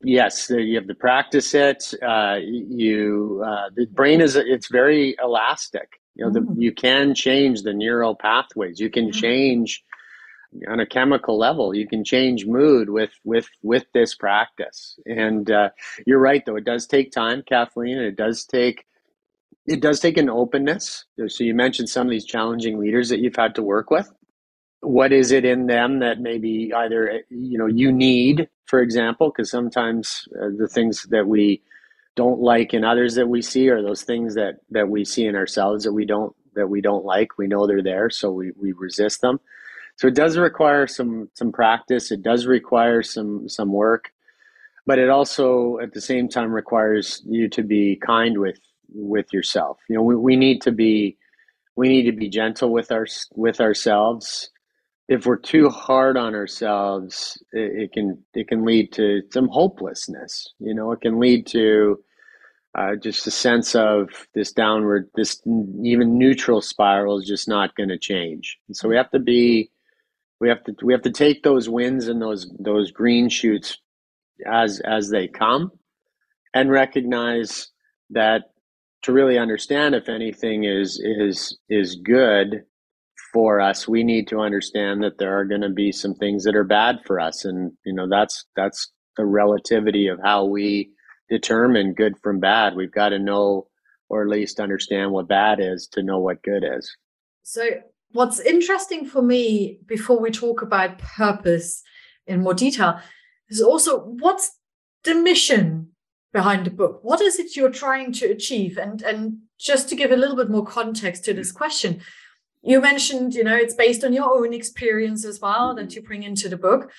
Yes, you have to practice it. Uh, you uh, the brain is it's very elastic. You know, mm. the, you can change the neural pathways. You can change on a chemical level you can change mood with with with this practice. And uh, you're right though it does take time kathleen it does take it does take an openness. So you mentioned some of these challenging leaders that you've had to work with. What is it in them that maybe either you know you need for example because sometimes uh, the things that we don't like in others that we see are those things that that we see in ourselves that we don't that we don't like. We know they're there so we, we resist them so it does require some some practice. It does require some some work, but it also at the same time requires you to be kind with with yourself. You know, we, we need to be we need to be gentle with our with ourselves. If we're too hard on ourselves, it, it can it can lead to some hopelessness. You know, it can lead to uh, just a sense of this downward, this even neutral spiral is just not going to change. And so we have to be, we have to we have to take those wins and those those green shoots as as they come, and recognize that to really understand if anything is is is good for us we need to understand that there are going to be some things that are bad for us. And you know that's that's the relativity of how we determine good from bad. We've got to know or at least understand what bad is to know what good is. So what's interesting for me before we talk about purpose in more detail is also what's the mission behind the book? What is it you're trying to achieve? And and just to give a little bit more context to this mm-hmm. question you mentioned you know it's based on your own experience as well mm-hmm. that you bring into the book.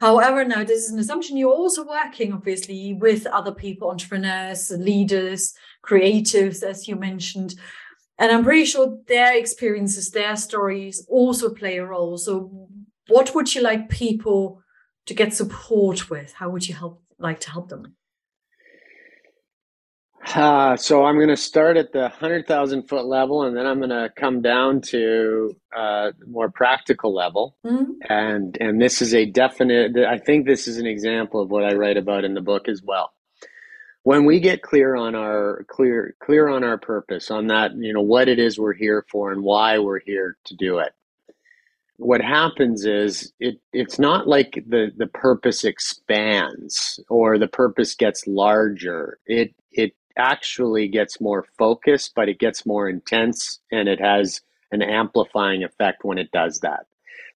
However now this is an assumption. You're also working obviously with other people entrepreneurs leaders creatives as you mentioned and i'm pretty sure their experiences their stories also play a role so what would you like people to get support with how would you help like to help them uh, so I'm going to start at the 100,000 foot level and then I'm going to come down to uh, more practical level. Mm-hmm. And, and this is a definite, I think this is an example of what I write about in the book as well. When we get clear on our clear clear on our purpose, on that, you know, what it is we're here for and why we're here to do it. What happens is it it's not like the the purpose expands or the purpose gets larger. It it actually gets more focused, but it gets more intense and it has an amplifying effect when it does that.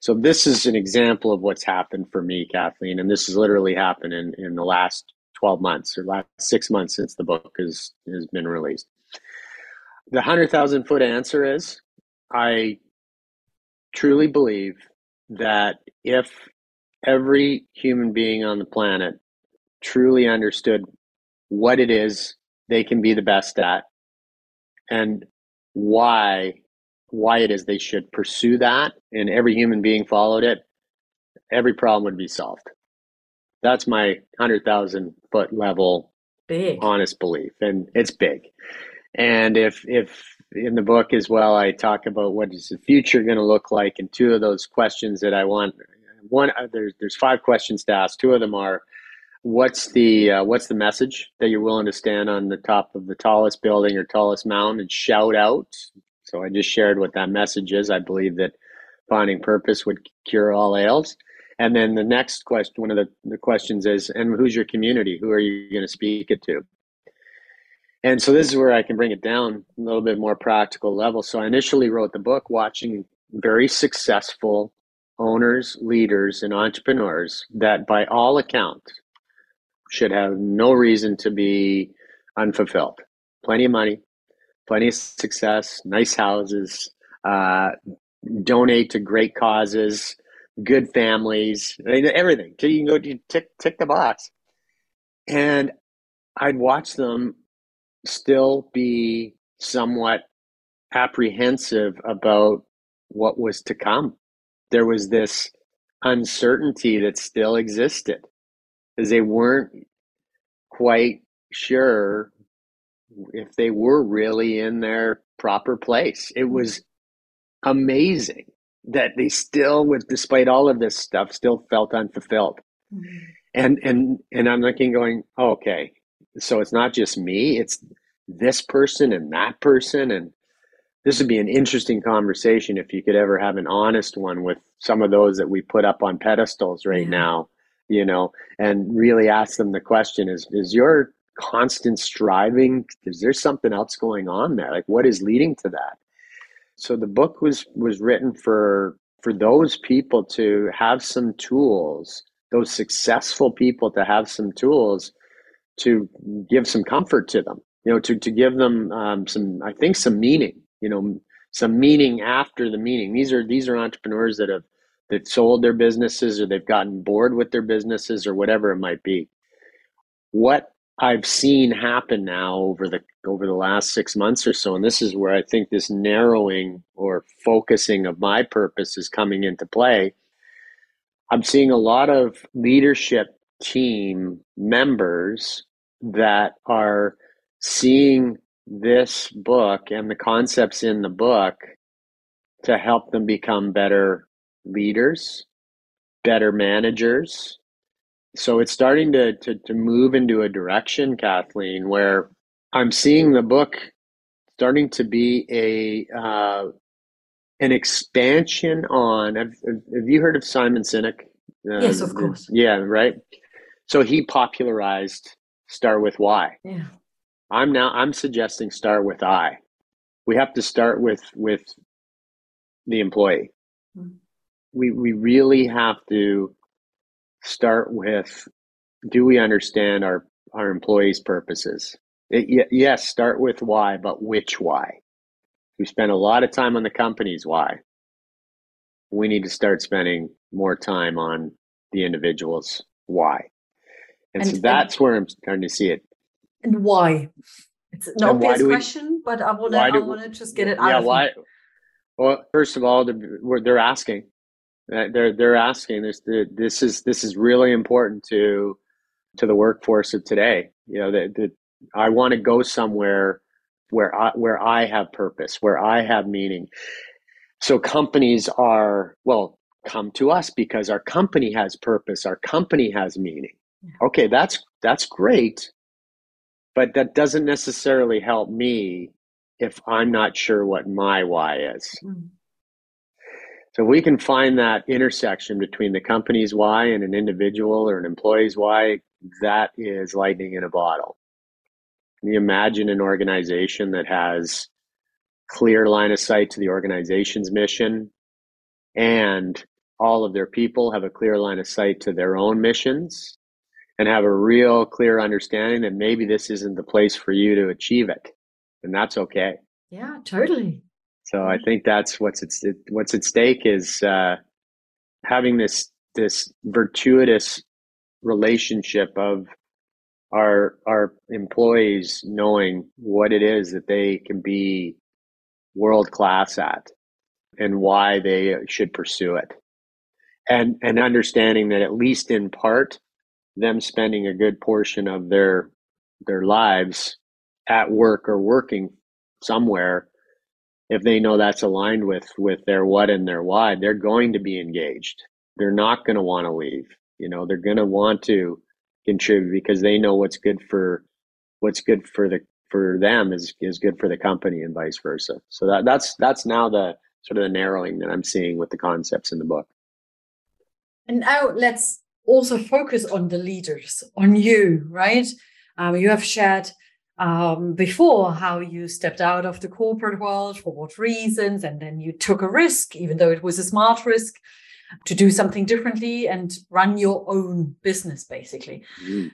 So this is an example of what's happened for me, Kathleen, and this has literally happened in, in the last 12 months or last six months since the book has, has been released. The 100,000 foot answer is I truly believe that if every human being on the planet truly understood what it is they can be the best at and why why it is they should pursue that and every human being followed it every problem would be solved that's my 100000 foot level big. honest belief and it's big. And if if in the book as well i talk about what is the future going to look like and two of those questions that i want one uh, there's there's five questions to ask. Two of them are what's the uh, what's the message that you're willing to stand on the top of the tallest building or tallest mountain and shout out? So i just shared what that message is. I believe that finding purpose would cure all ails and then the next question one of the, the questions is and who's your community? Who are you going to speak it to? And so this is where i can bring it down a little bit more practical level. So i initially wrote the book watching very successful owners leaders and entrepreneurs that by all accounts should have no reason to be unfulfilled. Plenty of money, plenty of success, nice houses, uh, donate to great causes, good families, everything. So you can go tick tick the box, and I'd watch them still be somewhat apprehensive about what was to come. There was this uncertainty that still existed because they weren't quite sure if they were really in their proper place. It was amazing that they still, with despite all of this stuff, still felt unfulfilled. Mm-hmm. And and and I'm looking, going, oh, okay, so it's not just me; it's this person and that person, and this would be an interesting conversation if you could ever have an honest one with some of those that we put up on pedestals right yeah. now you know, and really ask them the question is, is your constant striving, is there something else going on there? Like what is leading to that? So the book was, was written for, for those people to have some tools, those successful people to have some tools to give some comfort to them, you know, to, to give them um, some, I think some meaning, you know, some meaning after the meaning. These are, these are entrepreneurs that have that sold their businesses or they've gotten bored with their businesses or whatever it might be. What I've seen happen now over the over the last six months or so, and this is where I think this narrowing or focusing of my purpose is coming into play. I'm seeing a lot of leadership team members that are seeing this book and the concepts in the book to help them become better leaders, better managers. So it's starting to, to, to move into a direction, Kathleen, where I'm seeing the book starting to be a uh, an expansion on. Have, have you heard of Simon Sinek? Uh, yes, of course. Yeah, right. So he popularized start with why. Yeah. I'm now I'm suggesting start with I. We have to start with with the employee. Mm-hmm. We we really have to start with do we understand our our employees' purposes? It, yes, start with why, but which why? We spend a lot of time on the company's why. We need to start spending more time on the individual's why. And, and so that's and, where I'm starting to see it. And why? It's an and obvious question, we, but I want to I want to just get it out. Yeah, of why? Well, first of all, they're, they're asking. They're they're asking. This this is this is really important to to the workforce of today. You know that that I want to go somewhere where I where I have purpose, where I have meaning. So companies are well come to us because our company has purpose, our company has meaning. Okay, that's that's great, but that doesn't necessarily help me if I'm not sure what my why is. Mm. So we can find that intersection between the company's why and an individual or an employee's why. That is lightning in a bottle. Can you imagine an organization that has clear line of sight to the organization's mission and all of their people have a clear line of sight to their own missions and have a real clear understanding that maybe this isn't the place for you to achieve it and that's okay yeah totally so i think that's what's at what's at stake is uh, having this this virtuous relationship of our our employees knowing what it is that they can be world class at and why they should pursue it. And and understanding that at least in part them spending a good portion of their their lives at work or working somewhere if they know that's aligned with with their what and their why they're going to be engaged. They're not going to want to leave. You know they're going to want to contribute because they know what's good for what's good for the for them is is good for the company and vice versa. So that that's that's now the sort of the narrowing that i'm seeing with the concepts in the book. And now let's also focus on the leaders, on you, right? Um, you have shared um, before how you stepped out of the corporate world for what reasons, and then you took a risk, even though it was a smart risk, to do something differently and run your own business, basically. Mm.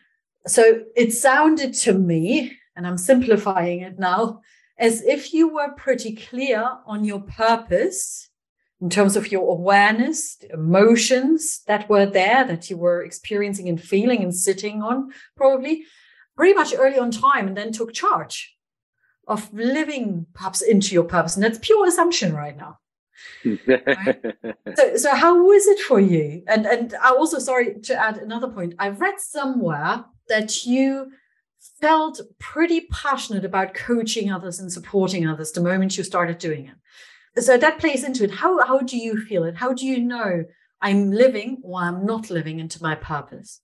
So it sounded to me, and I'm simplifying it now, as if you were pretty clear on your purpose in terms of your awareness, the emotions that were there that you were experiencing and feeling and sitting on, probably pretty much early on time, and then took charge of living perhaps into your purpose. And that's pure assumption right now. right? So, so how was it for you? And and I also sorry to add another point. I read somewhere that you felt pretty passionate about coaching others and supporting others the moment you started doing it so that plays into it how how do you feel it how do you know i'm living or i'm not living into my purpose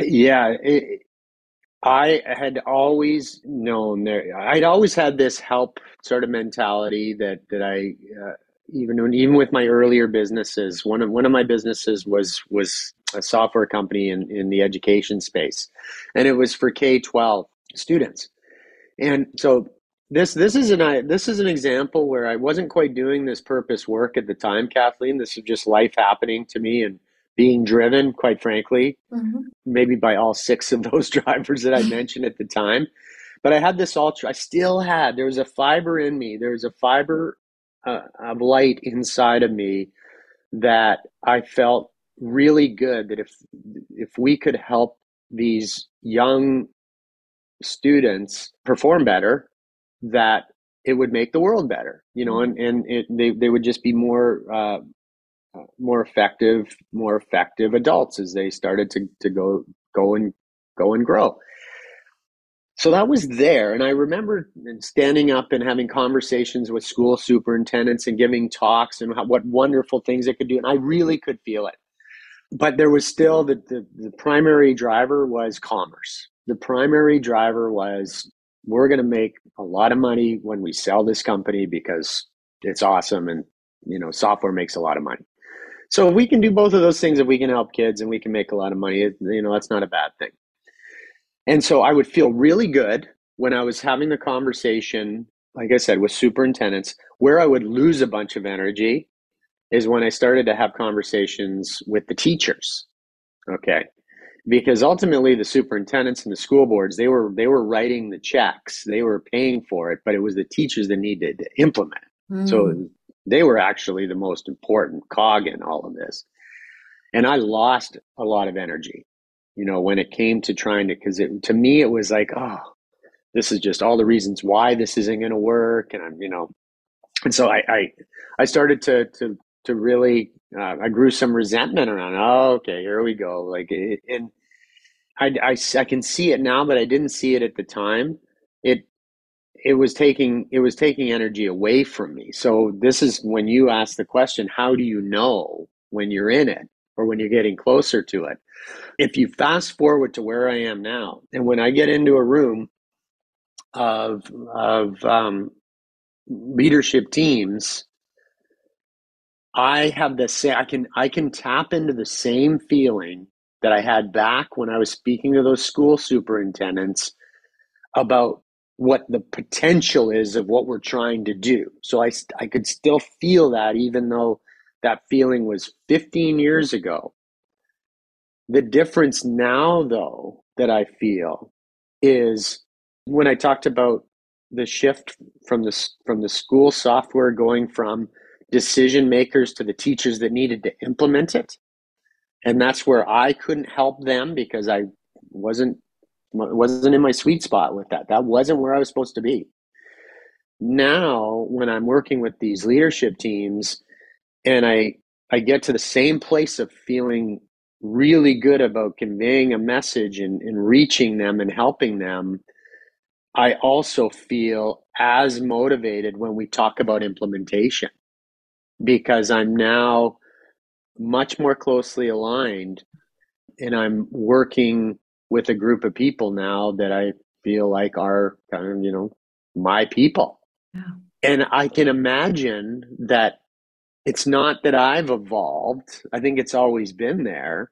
yeah it, i had always known there i'd always had this help sort of mentality that that i uh, even even with my earlier businesses one of one of my businesses was was a software company in in the education space and it was for k-12 students and so this this is an this is an example where I wasn't quite doing this purpose work at the time, Kathleen. This is just life happening to me and being driven, quite frankly, mm-hmm. maybe by all six of those drivers that I mentioned at the time. But I had this ultra. I still had. There was a fiber in me. There was a fiber uh, of light inside of me that I felt really good that if if we could help these young students perform better that it would make the world better, you know, mm-hmm. and, and it, they, they would just be more, uh, more effective, more effective adults as they started to, to go, go and go and grow. so that was there. And I remember standing up and having conversations with school superintendents and giving talks and how, what wonderful things it could do. And I really could feel it. But there was still the, the, the primary driver was commerce. The primary driver was we're going to make a lot of money when we sell this company because it's awesome and you know software makes a lot of money so if we can do both of those things if we can help kids and we can make a lot of money you know that's not a bad thing and so I would feel really good when I was having the conversation, like I said, with superintendents. Where I would lose a bunch of energy is when I started to have conversations with the teachers. Okay. Because ultimately the superintendents and the school boards, they were they were writing the checks, they were paying for it, but it was the teachers that needed to implement. Mm. So they were actually the most important cog in all of this. And I lost a lot of energy you know, when it came to trying to, because to me, it was like, oh, this is just all the reasons why this isn't going to work. And I'm, you know, and so I, I, I started to, to, to really, uh, I grew some resentment around, oh, okay, here we go. Like, it, and I, I, I can see it now, but I didn't see it at the time. It, it was taking it was taking energy away from me so this is when you ask the question how do you know when you're in it or when you're getting closer to it if you fast forward to where I am now, and when I get into a room of of um, leadership teams, I have the same. I can I can tap into the same feeling that I had back when I was speaking to those school superintendents about what the potential is of what we're trying to do. So I I could still feel that even though that feeling was 15 years ago the difference now, though, that I feel is when I talked about the shift from the from the school software going from decision makers to the teachers that needed to implement it, and that's where I couldn't help them because I wasn't wasn't in my sweet spot with that. That wasn't where I was supposed to be. Now, when I'm working with these leadership teams, and I I get to the same place of feeling really good about conveying a message and, and reaching them and helping them, I also feel as motivated when we talk about implementation because I'm now much more closely aligned and I'm working with a group of people now that I feel like are kind of, you know, my people. Yeah. And I can imagine that it's not that I've evolved. I think it's always been there.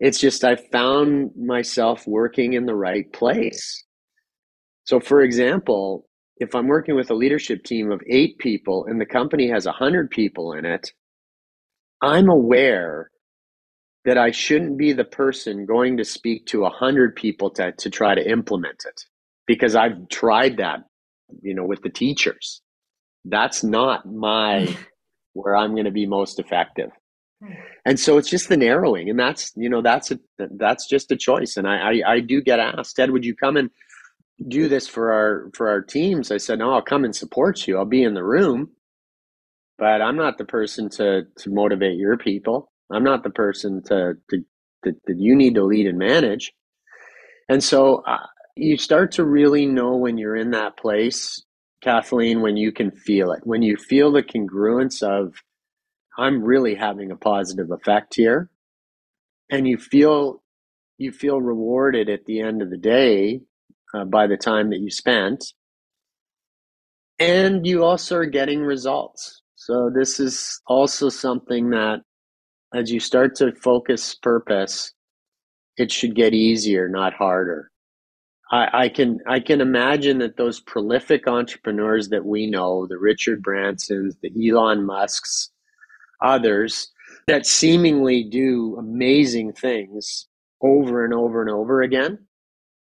It's just I found myself working in the right place. So, for example, if I'm working with a leadership team of eight people and the company has 100 people in it, I'm aware that I shouldn't be the person going to speak to a 100 people to, to try to implement it because I've tried that, you know, with the teachers. That's not my hmm. where I'm going to be most effective. Hmm. And so it's just the narrowing, and that's you know that's a that's just a choice. And I, I I do get asked, Ted, would you come and do this for our for our teams? I said, no, I'll come and support you. I'll be in the room, but I'm not the person to to motivate your people. I'm not the person to to that, you need to lead and manage. And so uh, you start to really know when you're in that place, Kathleen, when you can feel it, when you feel the congruence of I'm really having a positive effect here. And you feel you feel rewarded at the end of the day uh, by the time that you spent. And you also are getting results. So this is also something that as you start to focus purpose, it should get easier, not harder. I, I, can I can imagine that those prolific entrepreneurs that we know, the Richard Bransons, the Elon Musks, others that seemingly do amazing things over and over and over again.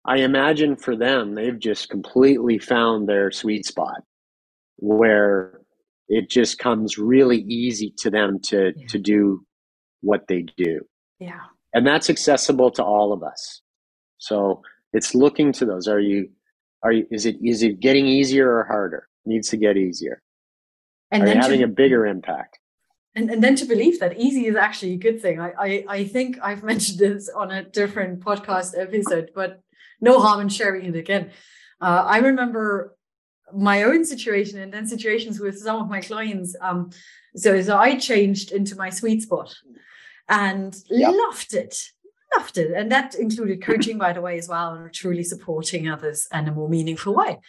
I imagine for them, they've just completely found their sweet spot where it just comes really easy to them to, yeah. to do what they do. Yeah. And that's accessible to all of us. So it's looking to those. Are you, are you, is it, is it getting easier or harder? It needs to get easier. And are you having to, a bigger impact? and, and then to believe that easy is actually a good thing. I, I, I think I've mentioned this on a different podcast episode, but no harm in sharing it again. Uh, I remember my own situation and then situations with some of my clients. Um, so, so I changed into my sweet spot and yep. loved it. Loved it. And that included coaching, by the way, as well, and truly supporting others in a more meaningful way.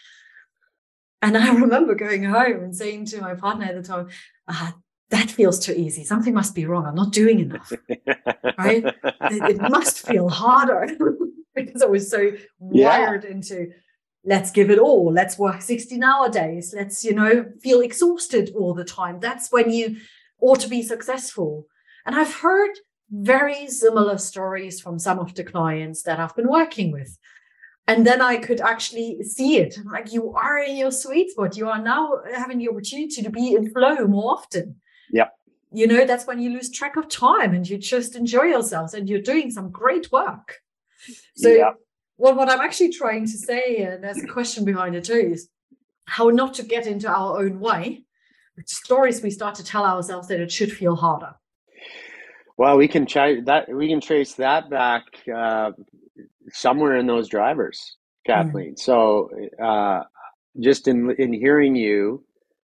And I remember going home and saying to my partner at the time, ah, that feels too easy. Something must be wrong. I'm not doing enough. right? It, it, must feel harder because I was so wired yeah. into let's give it all. Let's work 16 hour days. Let's, you know, feel exhausted all the time. That's when you ought to be successful. And I've heard very similar stories from some of the clients that I've been working with. And then I could actually see it. Like you are in your sweet spot. You are now having the opportunity to be in flow more often. Yeah. You know, that's when you lose track of time and you just enjoy yourselves and you're doing some great work. So yep. what, what I'm actually trying to say, and there's a question behind it too, is how not to get into our own way. Stories we start to tell ourselves that it should feel harder. Well, we can try that. We can trace that back uh, somewhere in those drivers, Kathleen. Mm. So, uh, just in in hearing you,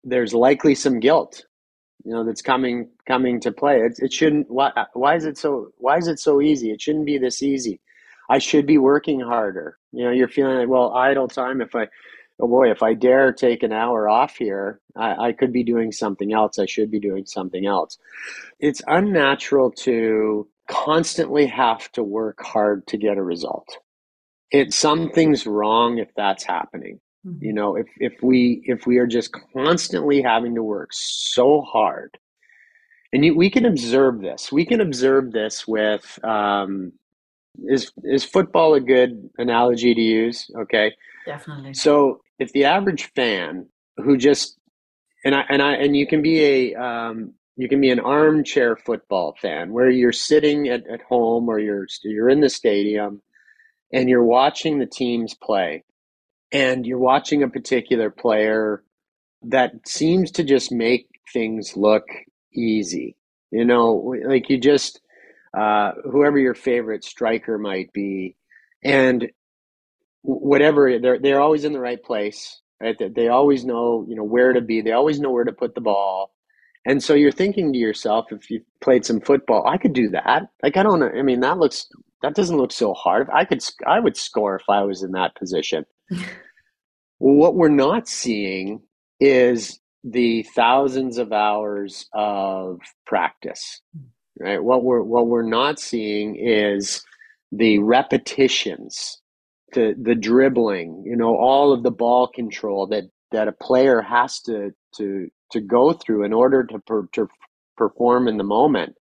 there's likely some guilt, you know, that's coming coming to play. It, it shouldn't. Why why is it so? Why is it so easy? It shouldn't be this easy. I should be working harder. You know, you're feeling like, well, idle time. If I oh boy, if I dare take an hour off here, I, I, could be doing something else. I should be doing something else. It's unnatural to constantly have to work hard to get a result. It something's wrong if that's happening. Mm-hmm. You know, if if we if we are just constantly having to work so hard, and you, we can observe this. We can observe this with um, is is football a good analogy to use? Okay, definitely. So if the average fan who just and I and I and you can be a um, you can be an armchair football fan where you're sitting at, at home or you're you're in the stadium and you're watching the teams play and you're watching a particular player that seems to just make things look easy. You know like you just uh, whoever your favorite striker might be. And whatever they're they're always in the right place right? They always know you know where to be. They always know where to put the ball. And so you're thinking to yourself if you played some football i could do that. Like i don't know i mean that looks that doesn't look so hard. I could i would score if i was in that position. What we're not seeing is the thousands of hours of practice right? What we're what we're not seeing is the repetitions the dribbling, you know, all of the ball control that that a player has to to to go through in order to per, to perform in the moment.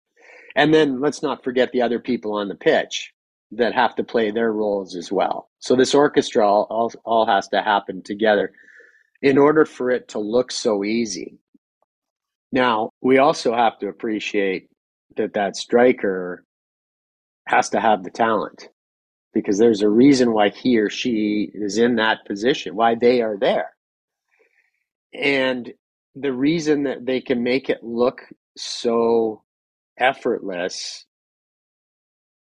And then let's not forget the other people on the pitch that have to play their roles as well. So this orchestra all, all, all has to happen together in order for it to look so easy. Now, we also have to appreciate that that striker has to have the talent because there's a reason why he or she is in that position, why they are there. And the reason that they can make it look so effortless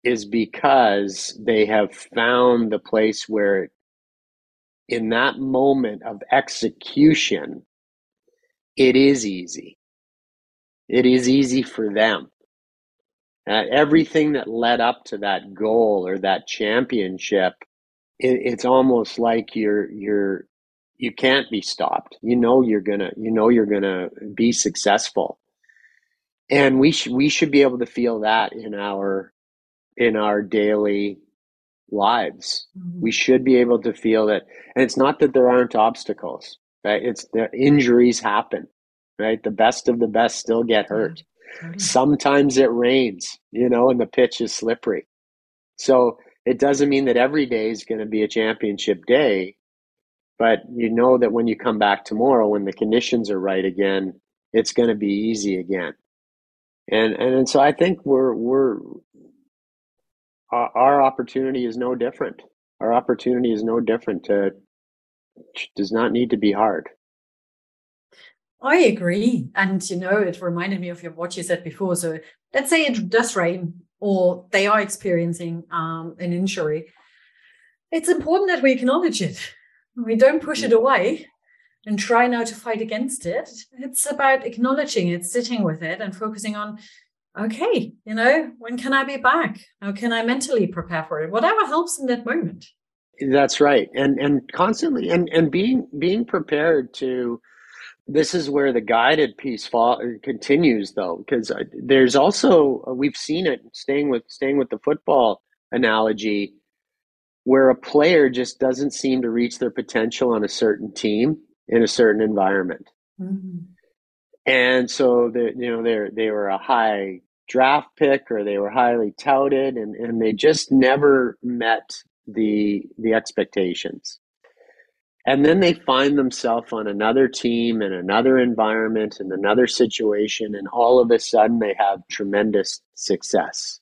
is because they have found the place where in that moment of execution it is easy it is easy for them uh, everything that led up to that goal or that championship, it, it's almost like you're you're you can't be stopped. You know you're gonna you know you're gonna be successful, and we should we should be able to feel that in our in our daily lives. Mm-hmm. We should be able to feel that, and it's not that there aren't obstacles. Right? It's the injuries happen. Right? The best of the best still get hurt. Sometimes it rains, you know, and the pitch is slippery. So it doesn't mean that every day is going to be a championship day, but you know that when you come back tomorrow, when the conditions are right again, it's going to be easy again. And and, and so I think we're we're our, opportunity is no different. Our opportunity is no different. To does not need to be hard. I agree. And, you know, it reminded me of your, what you said before. So let's say it does rain or they are experiencing um, an injury. It's important that we acknowledge it. We don't push it away and try now to fight against it. It's about acknowledging it, sitting with it, and focusing on, okay, you know, when can I be back? How can I mentally prepare for it? Whatever helps in that moment. That's right, and and constantly and and being being prepared to. This is where the guided piece fall, continues, though, because there's also we've seen it staying with staying with the football analogy, where a player just doesn't seem to reach their potential on a certain team in a certain environment. Mm-hmm. And so they you know they they were a high draft pick or they were highly touted and, and they just never met the the expectations. And then they find themselves on another team in another environment in another situation and all of a sudden they have tremendous success.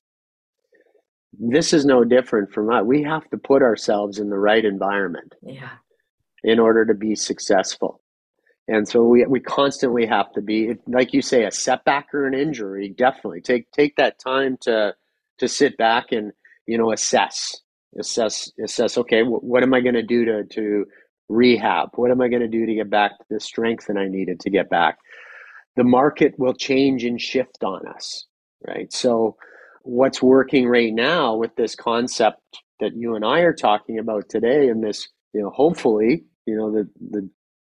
This is no different from us. We have to put ourselves in the right environment. Yeah in order to be successful. And so we, we constantly have to be, like you say, a setback or an injury. Definitely take take that time to to sit back and you know assess, assess, assess. Okay, what am I going to do to to rehab? What am I going to do to get back to the strength that I needed to get back? The market will change and shift on us, right? So, what's working right now with this concept that you and I are talking about today, and this, you know, hopefully you know the the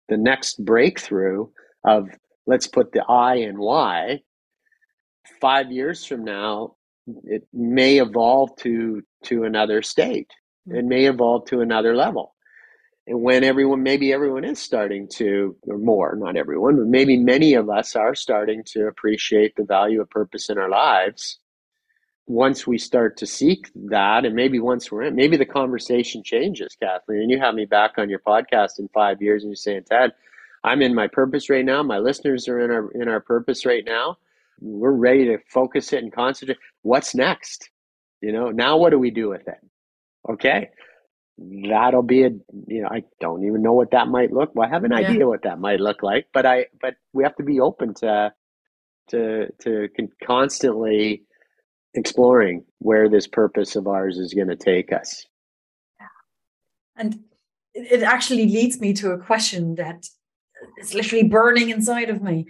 the next breakthrough of let's put the I and Y. Five years from now, it may evolve to to another state. It mm-hmm. may evolve to another level. And when everyone, maybe everyone is starting to, or more, not everyone, but maybe many of us are starting to appreciate the value of purpose in our lives once we start to seek that, and maybe once we're in, maybe the conversation changes, Kathleen. And you have me back on your podcast in five years, and you're saying, Ted, I'm in my purpose right now. My listeners are in our in our purpose right now. We're ready to focus it and concentrate. What's next? You know, now what do we do with it? Okay. That'll be a you know, I don't even know what that might look. Well, I have an yeah. idea what that might look like, but I but we have to be open to to to constantly exploring where this purpose of ours is going to take us. And it actually leads me to a question that is literally burning inside of me.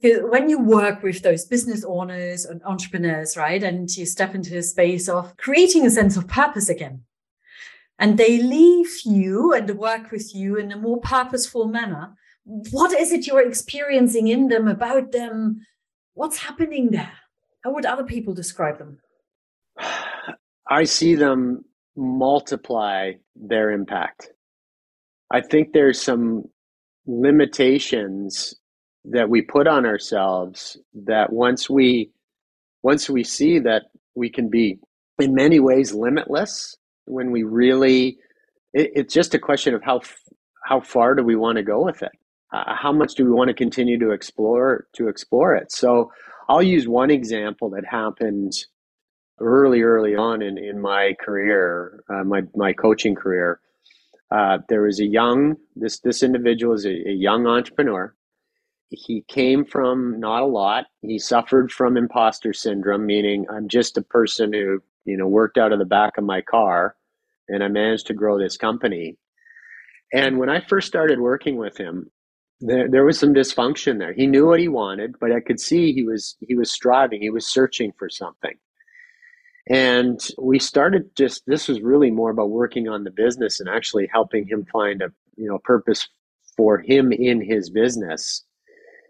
because When you work with those business owners and entrepreneurs, right, and you step into a space of creating a sense of purpose again, and they leave you and work with you in a more purposeful manner, what is it you're experiencing in them, about them? What's happening there? How would other people describe them? I see them multiply their impact. I think there's some limitations that we put on ourselves that once we once we see that we can be in many ways limitless when we really it, it's just a question of how how far do we want to go with it uh, how much do we want to continue to explore to explore it so I'll use one example that happened early, early on in, in my career, uh, my, my coaching career. Uh, there was a young, this, this individual is a, a young entrepreneur. He came from not a lot. He suffered from imposter syndrome, meaning I'm just a person who, you know, worked out of the back of my car and I managed to grow this company. And when I first started working with him, there, there was some dysfunction there. He knew what he wanted, but I could see he was he was striving. He was searching for something. And we started just this was really more about working on the business and actually helping him find a you know purpose for him in his business.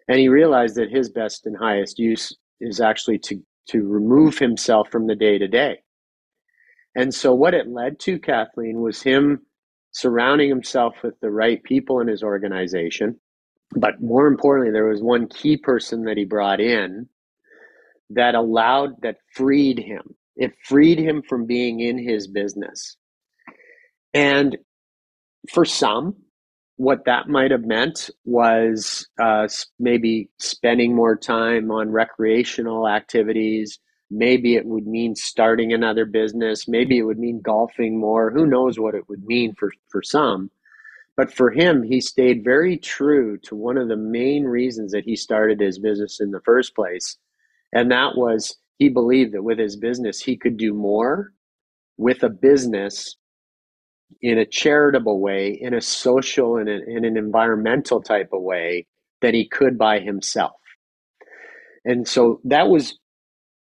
And he realized that his best and highest use is actually to to remove himself from the day to day. And so what it led to, Kathleen, was him surrounding himself with the right people in his organization but more importantly, there was one key person that he brought in that allowed, that freed him. It freed him from being in his business. And for some, what that might have meant was uh, maybe spending more time on recreational activities. Maybe it would mean starting another business. Maybe it would mean golfing more. Who knows what it would mean for, for some. But for him, he stayed very true to one of the main reasons that he started his business in the first place. And that was he believed that with his business, he could do more with a business in a charitable way, in a social and in an environmental type of way than he could by himself. And so that was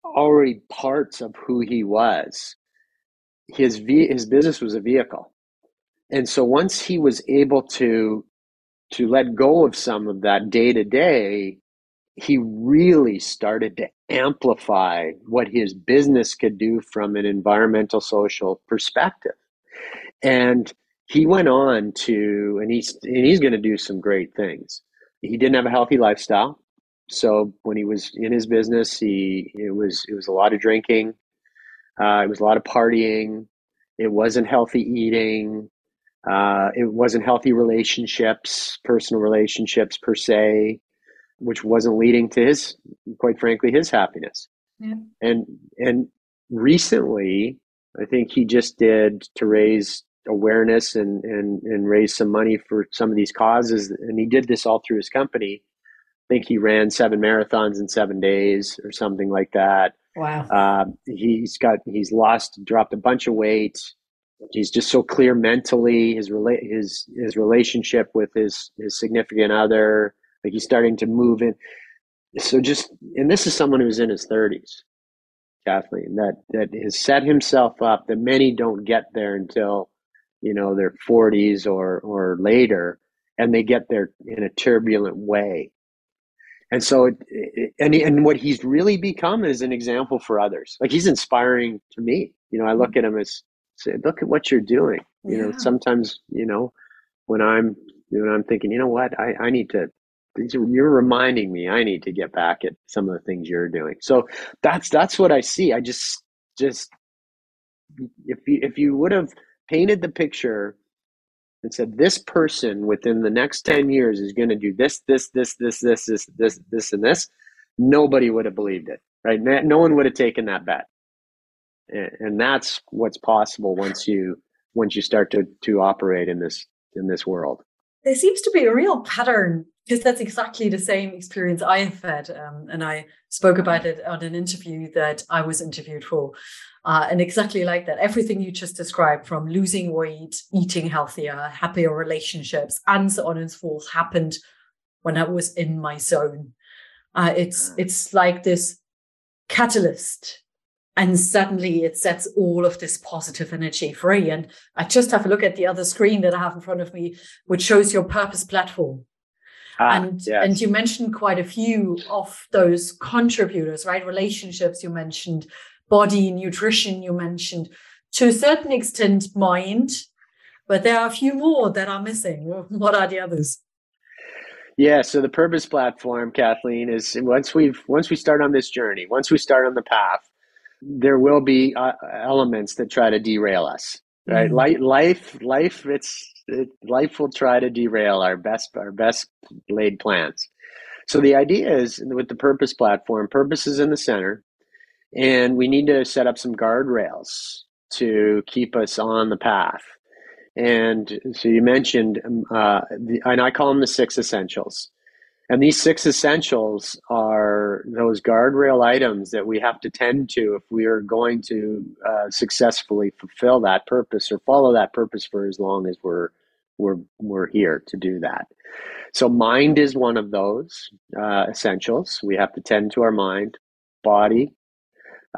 already parts of who he was. His his business was a vehicle. And so once he was able to to let go of some of that day to day, he really started to amplify what his business could do from an environmental social perspective. And he went on to, and he's and he's going to do some great things. He didn't have a healthy lifestyle, so when he was in his business, he it was it was a lot of drinking, uh, it was a lot of partying, it wasn't healthy eating, uh, it wasn't healthy relationships, personal relationships per se, which wasn't leading to his, quite frankly, his happiness. Yeah. And and recently, I think he just did to raise awareness and, and, and raise some money for some of these causes. And he did this all through his company. I think he ran seven marathons in seven days or something like that. Wow. Uh, he's got, he's lost, dropped a bunch of weight. He's just so clear mentally. His rela- his his relationship with his his significant other, like he's starting to move in. So just, and this is someone who's in his thirties, Kathleen, that that has set himself up. That many don't get there until you know their 40s or or later and they get there in a turbulent way and so it, it, and and what he's really become is an example for others. Like he's inspiring to me. You know i look at him as say look at what you're doing. You yeah. know sometimes you know when i'm you know i'm thinking you know what? I i need to you're reminding me i need to get back at some of the things you're doing. So that's that's what i see. I just just if you if you would have painted the picture and said this person within the next 10 years is going to do this this this this this this this this and this. Nobody would have believed it right? No one would have taken that bet. And that's what's possible once you once you start to to operate in this in this world. There seems to be a real pattern because that's exactly the same experience I have had. Um, and I spoke about it on an interview that I was interviewed for. Uh, and exactly like that, everything you just described from losing weight, eating healthier, happier relationships, and so on and so forth happened when I was in my zone. Uh, it's it's like this catalyst and suddenly it sets all of this positive energy free and i just have a look at the other screen that i have in front of me which shows your purpose platform ah, and yes. and you mentioned quite a few of those contributors right relationships you mentioned body nutrition you mentioned to a certain extent mind but there are a few more that are missing what are the others yeah, so the purpose platform, Kathleen, is once we've once we start on this journey, once we start on the path, there will be uh, elements that try to derail us right mm. life life it's it, life will try to derail our best our best laid plans. So the idea is with the purpose platform purpose is in the center and we need to set up some guardrails to keep us on the path. And so you mentioned um, uh, the, and i call them the six essentials. And these six essentials are those guardrail items that we have to tend to if we are going to uh, successfully fulfill that purpose or follow that purpose for as long as we're we're we're here to do that. So mind is one of those uh, essentials. We have to tend to our mind, body,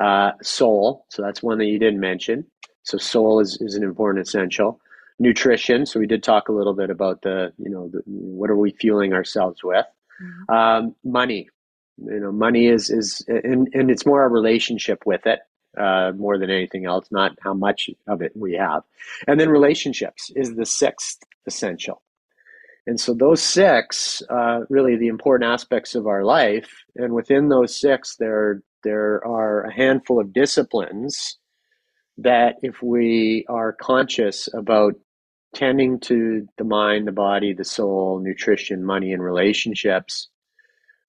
uh, soul. So that's one that you didn't mention. So soul is, is an important essential. Nutrition. So we did talk a little bit about the, you know, the, what are we fueling ourselves with? Mm-hmm. Um, money, you know, money is is and, and it's more a relationship with it uh, more than anything else, not how much of it we have. And then relationships is the sixth essential. And so those six, uh, really the important aspects of our life, and within those six, there there are a handful of disciplines that if we are conscious about tending to the mind, the body, the soul, nutrition, money, and relationships,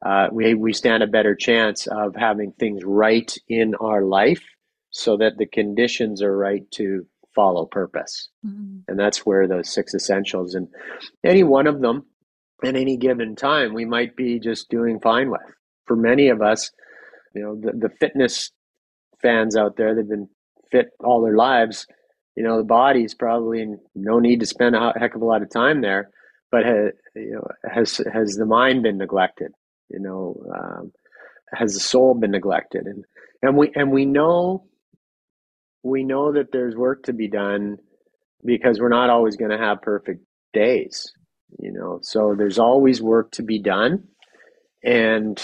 uh, we, we stand a better chance of having things right in our life so that the conditions are right to follow purpose. Mm-hmm. And that's where those six essentials, and any one of them at any given time, we might be just doing fine with. For many of us, you know, the, the fitness fans out there, they've been fit all their lives you know the body's probably no need to spend a heck of a lot of time there but has, you know, has has the mind been neglected you know um, has the soul been neglected and and we and we know we know that there's work to be done because we're not always going to have perfect days you know? So there's always work to be done. And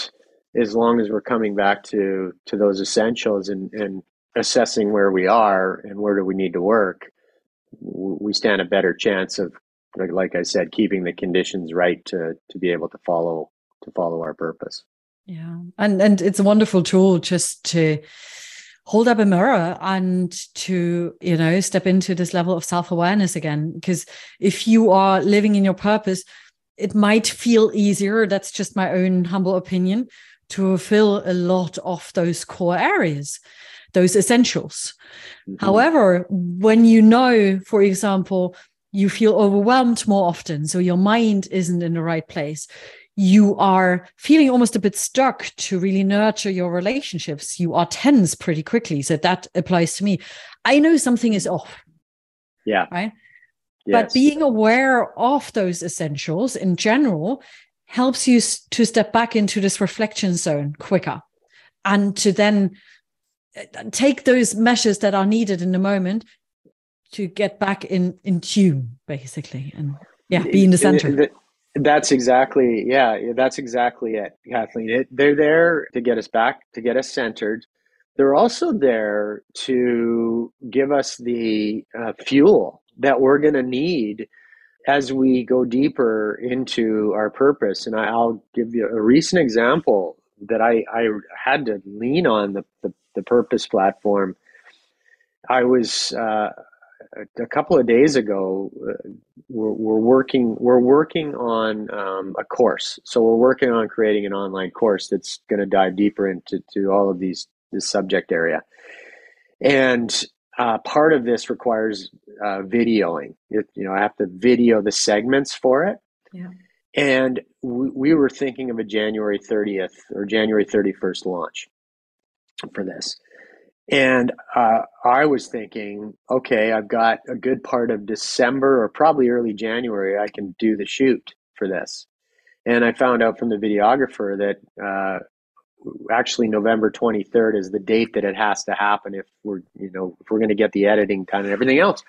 as long as we're coming back to to those essentials and and assessing where we are and where do we need to work, we stand a better chance of, like, like I said, keeping the conditions right to to be able to follow to follow our purpose. Yeah, and and it's a wonderful tool just to hold up a mirror and to you know step into this level of self-awareness again because if you are living in your purpose it might feel easier that's just my own humble opinion to fulfill a lot of those core areas those essentials. Mm-hmm. However, when you know, for example, you feel overwhelmed more often, so your mind isn't in the right place, you are feeling almost a bit stuck to really nurture your relationships. You are tense pretty quickly. So that applies to me. I know something is off. Yeah. Right. Yes. But being aware of those essentials in general helps you to step back into this reflection zone quicker and to then uh, take those measures that are needed in the moment to get back in in tune basically and yeah be in the center that's exactly yeah that's exactly it kathleen. It, they're there to get us back to get us centered. They're also there to give us the uh, fuel that we're going to need as we go deeper into our purpose. And i'll give you a recent example that i, I had to lean on the, the the Purpose platform. I was uh, a couple of days ago. Uh, we're, we're, working. We're working on um, a course. So we're working on creating an online course that's going to dive deeper into to all of these this subject area. And uh, part of this requires uh, videoing. It, you know, I have to video the segments for it. Yeah. And we, we were thinking of a January 30th or January 31st launch for this. And uh, I was thinking, okay, I've got a good part of December or probably early January, I can do the shoot for this. And I found out from the videographer that uh, actually November 23rd is the date that it has to happen if we're, you know, if we're going to get the editing done and everything else.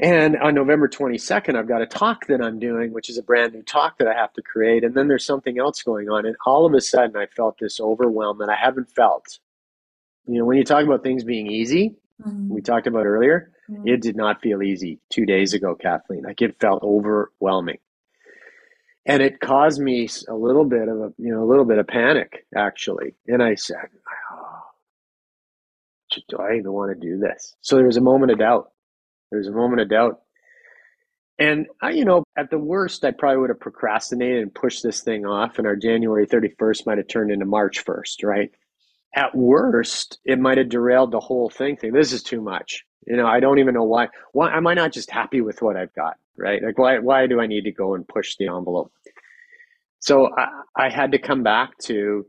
And on November 22nd, I've got a talk that I'm doing, which is a brand new talk that I have to create. And then there's something else going on. And all of a sudden, I felt this overwhelm that I haven't felt. You know, when you talk about things being easy, mm-hmm. we talked about earlier, mm-hmm. it did not feel easy two days ago, Kathleen. Like it felt overwhelming. And it caused me a little bit of a, you know, a little bit of panic, actually. And I said, oh, do I even want to do this? So there was a moment of doubt There was a moment of doubt. And I, you know, at the worst, I probably would have procrastinated and pushed this thing off, and our January 31st might have turned into March 1st, right? At worst, it might have derailed the whole thing. Thing this is too much. You know, I don't even know why. Why am I not just happy with what I've got, right? Like, why why do I need to go and push the envelope? So I, I had to come back to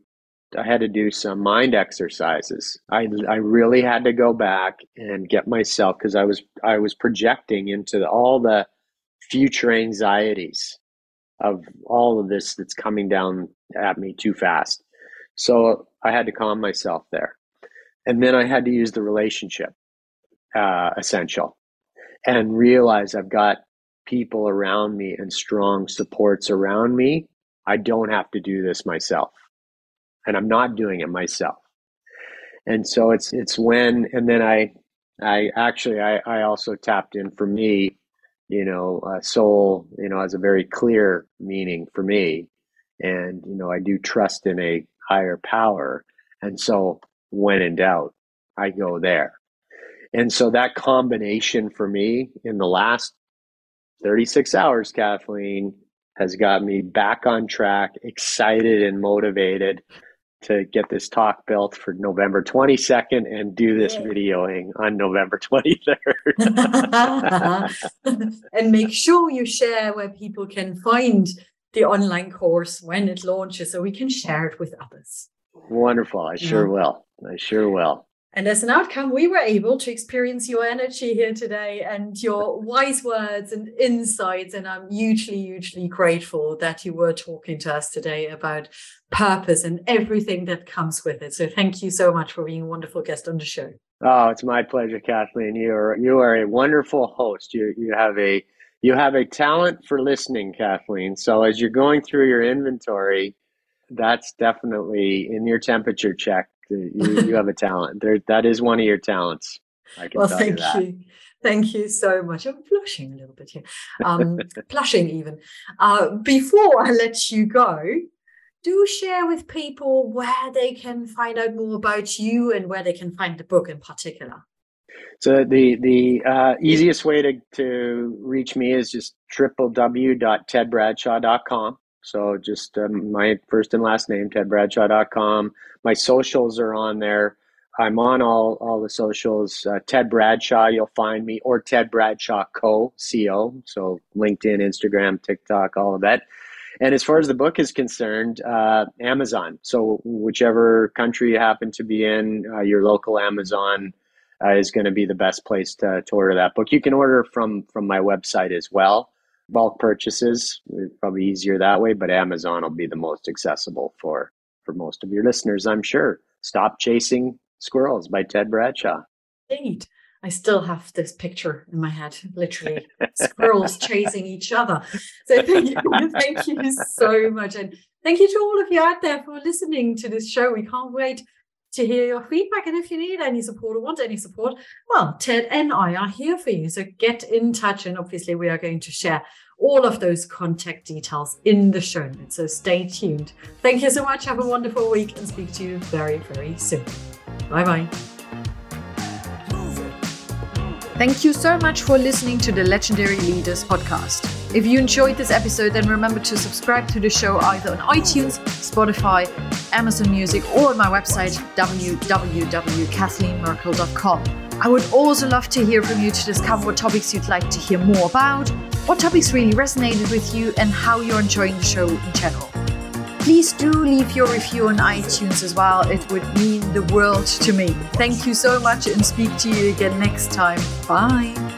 I had to do some mind exercises. I I really had to go back and get myself because I was I was projecting into all the future anxieties of all of this that's coming down at me too fast. So I had to calm myself there, and then I had to use the relationship uh, essential and realize I've got people around me and strong supports around me. I don't have to do this myself and I'm not doing it myself. And so it's it's when and then I I actually I, I also tapped in for me, you know, uh, soul, you know, has a very clear meaning for me. And, you know, I do trust in a higher power. And so when in doubt, I go there. And so that combination for me in the last 36 hours, Kathleen, has got me back on track, excited and motivated to get this talk built for November 22nd and do this yeah. videoing on November 23rd. and make sure you share where people can find the online course when it launches so we can share it with others. Wonderful. I sure yeah. will. I sure will. And as an outcome, we were able to experience your energy here today and your wise words and insights. And I'm hugely, hugely grateful that you were talking to us today about purpose and everything that comes with it. So thank you so much for being a wonderful guest on the show. Oh, it's my pleasure, Kathleen. You are you are a wonderful host. You you have a you have a talent for listening, Kathleen. So as you're going through your inventory, that's definitely in your temperature check you, you have a talent. There, that is one of your talents. well, thank you, you, Thank you so much. I'm blushing a little bit here, um, blushing even. Uh, before I let you go, do share with people where they can find out more about you and where they can find the book in particular. So the the uh, easiest way to, to reach me is just www.tedbradshaw.com. So just um, my first and last name, tedbradshaw.com. My socials are on there. I'm on all, all the socials. Uh, Ted Bradshaw, you'll find me, or Ted Bradshaw Co. Co. So LinkedIn, Instagram, TikTok, all of that. And as far as the book is concerned, uh, Amazon. So whichever country you happen to be in, uh, your local Amazon uh, is going to be the best place to, to order that book. You can order from from my website as well bulk purchases. Probably easier that way, but Amazon will be the most accessible for for most of your listeners, I'm sure. Stop Chasing Squirrels by Ted Bradshaw. Indeed. I still have this picture in my head, literally squirrels chasing each other. So thank you, thank you so much. And thank you to all of you out there for listening to this show. We can't wait to hear your feedback. And if you need any support or want any support, well, Ted and I are here for you. So get in touch. And obviously, we are going to share all of those contact details in the show notes. So stay tuned. Thank you so much. Have a wonderful week and speak to you very, very soon. Bye bye. Thank you so much for listening to the Legendary Leaders podcast. If you enjoyed this episode, then remember to subscribe to the show either on iTunes, Spotify, Amazon Music, or on my website, www.kathleenmerkel.com. I would also love to hear from you to discover what topics you'd like to hear more about, what topics really resonated with you, and how you're enjoying the show in general. Please do leave your review on iTunes as well. It would mean the world to me. Thank you so much and speak to you again next time. Bye.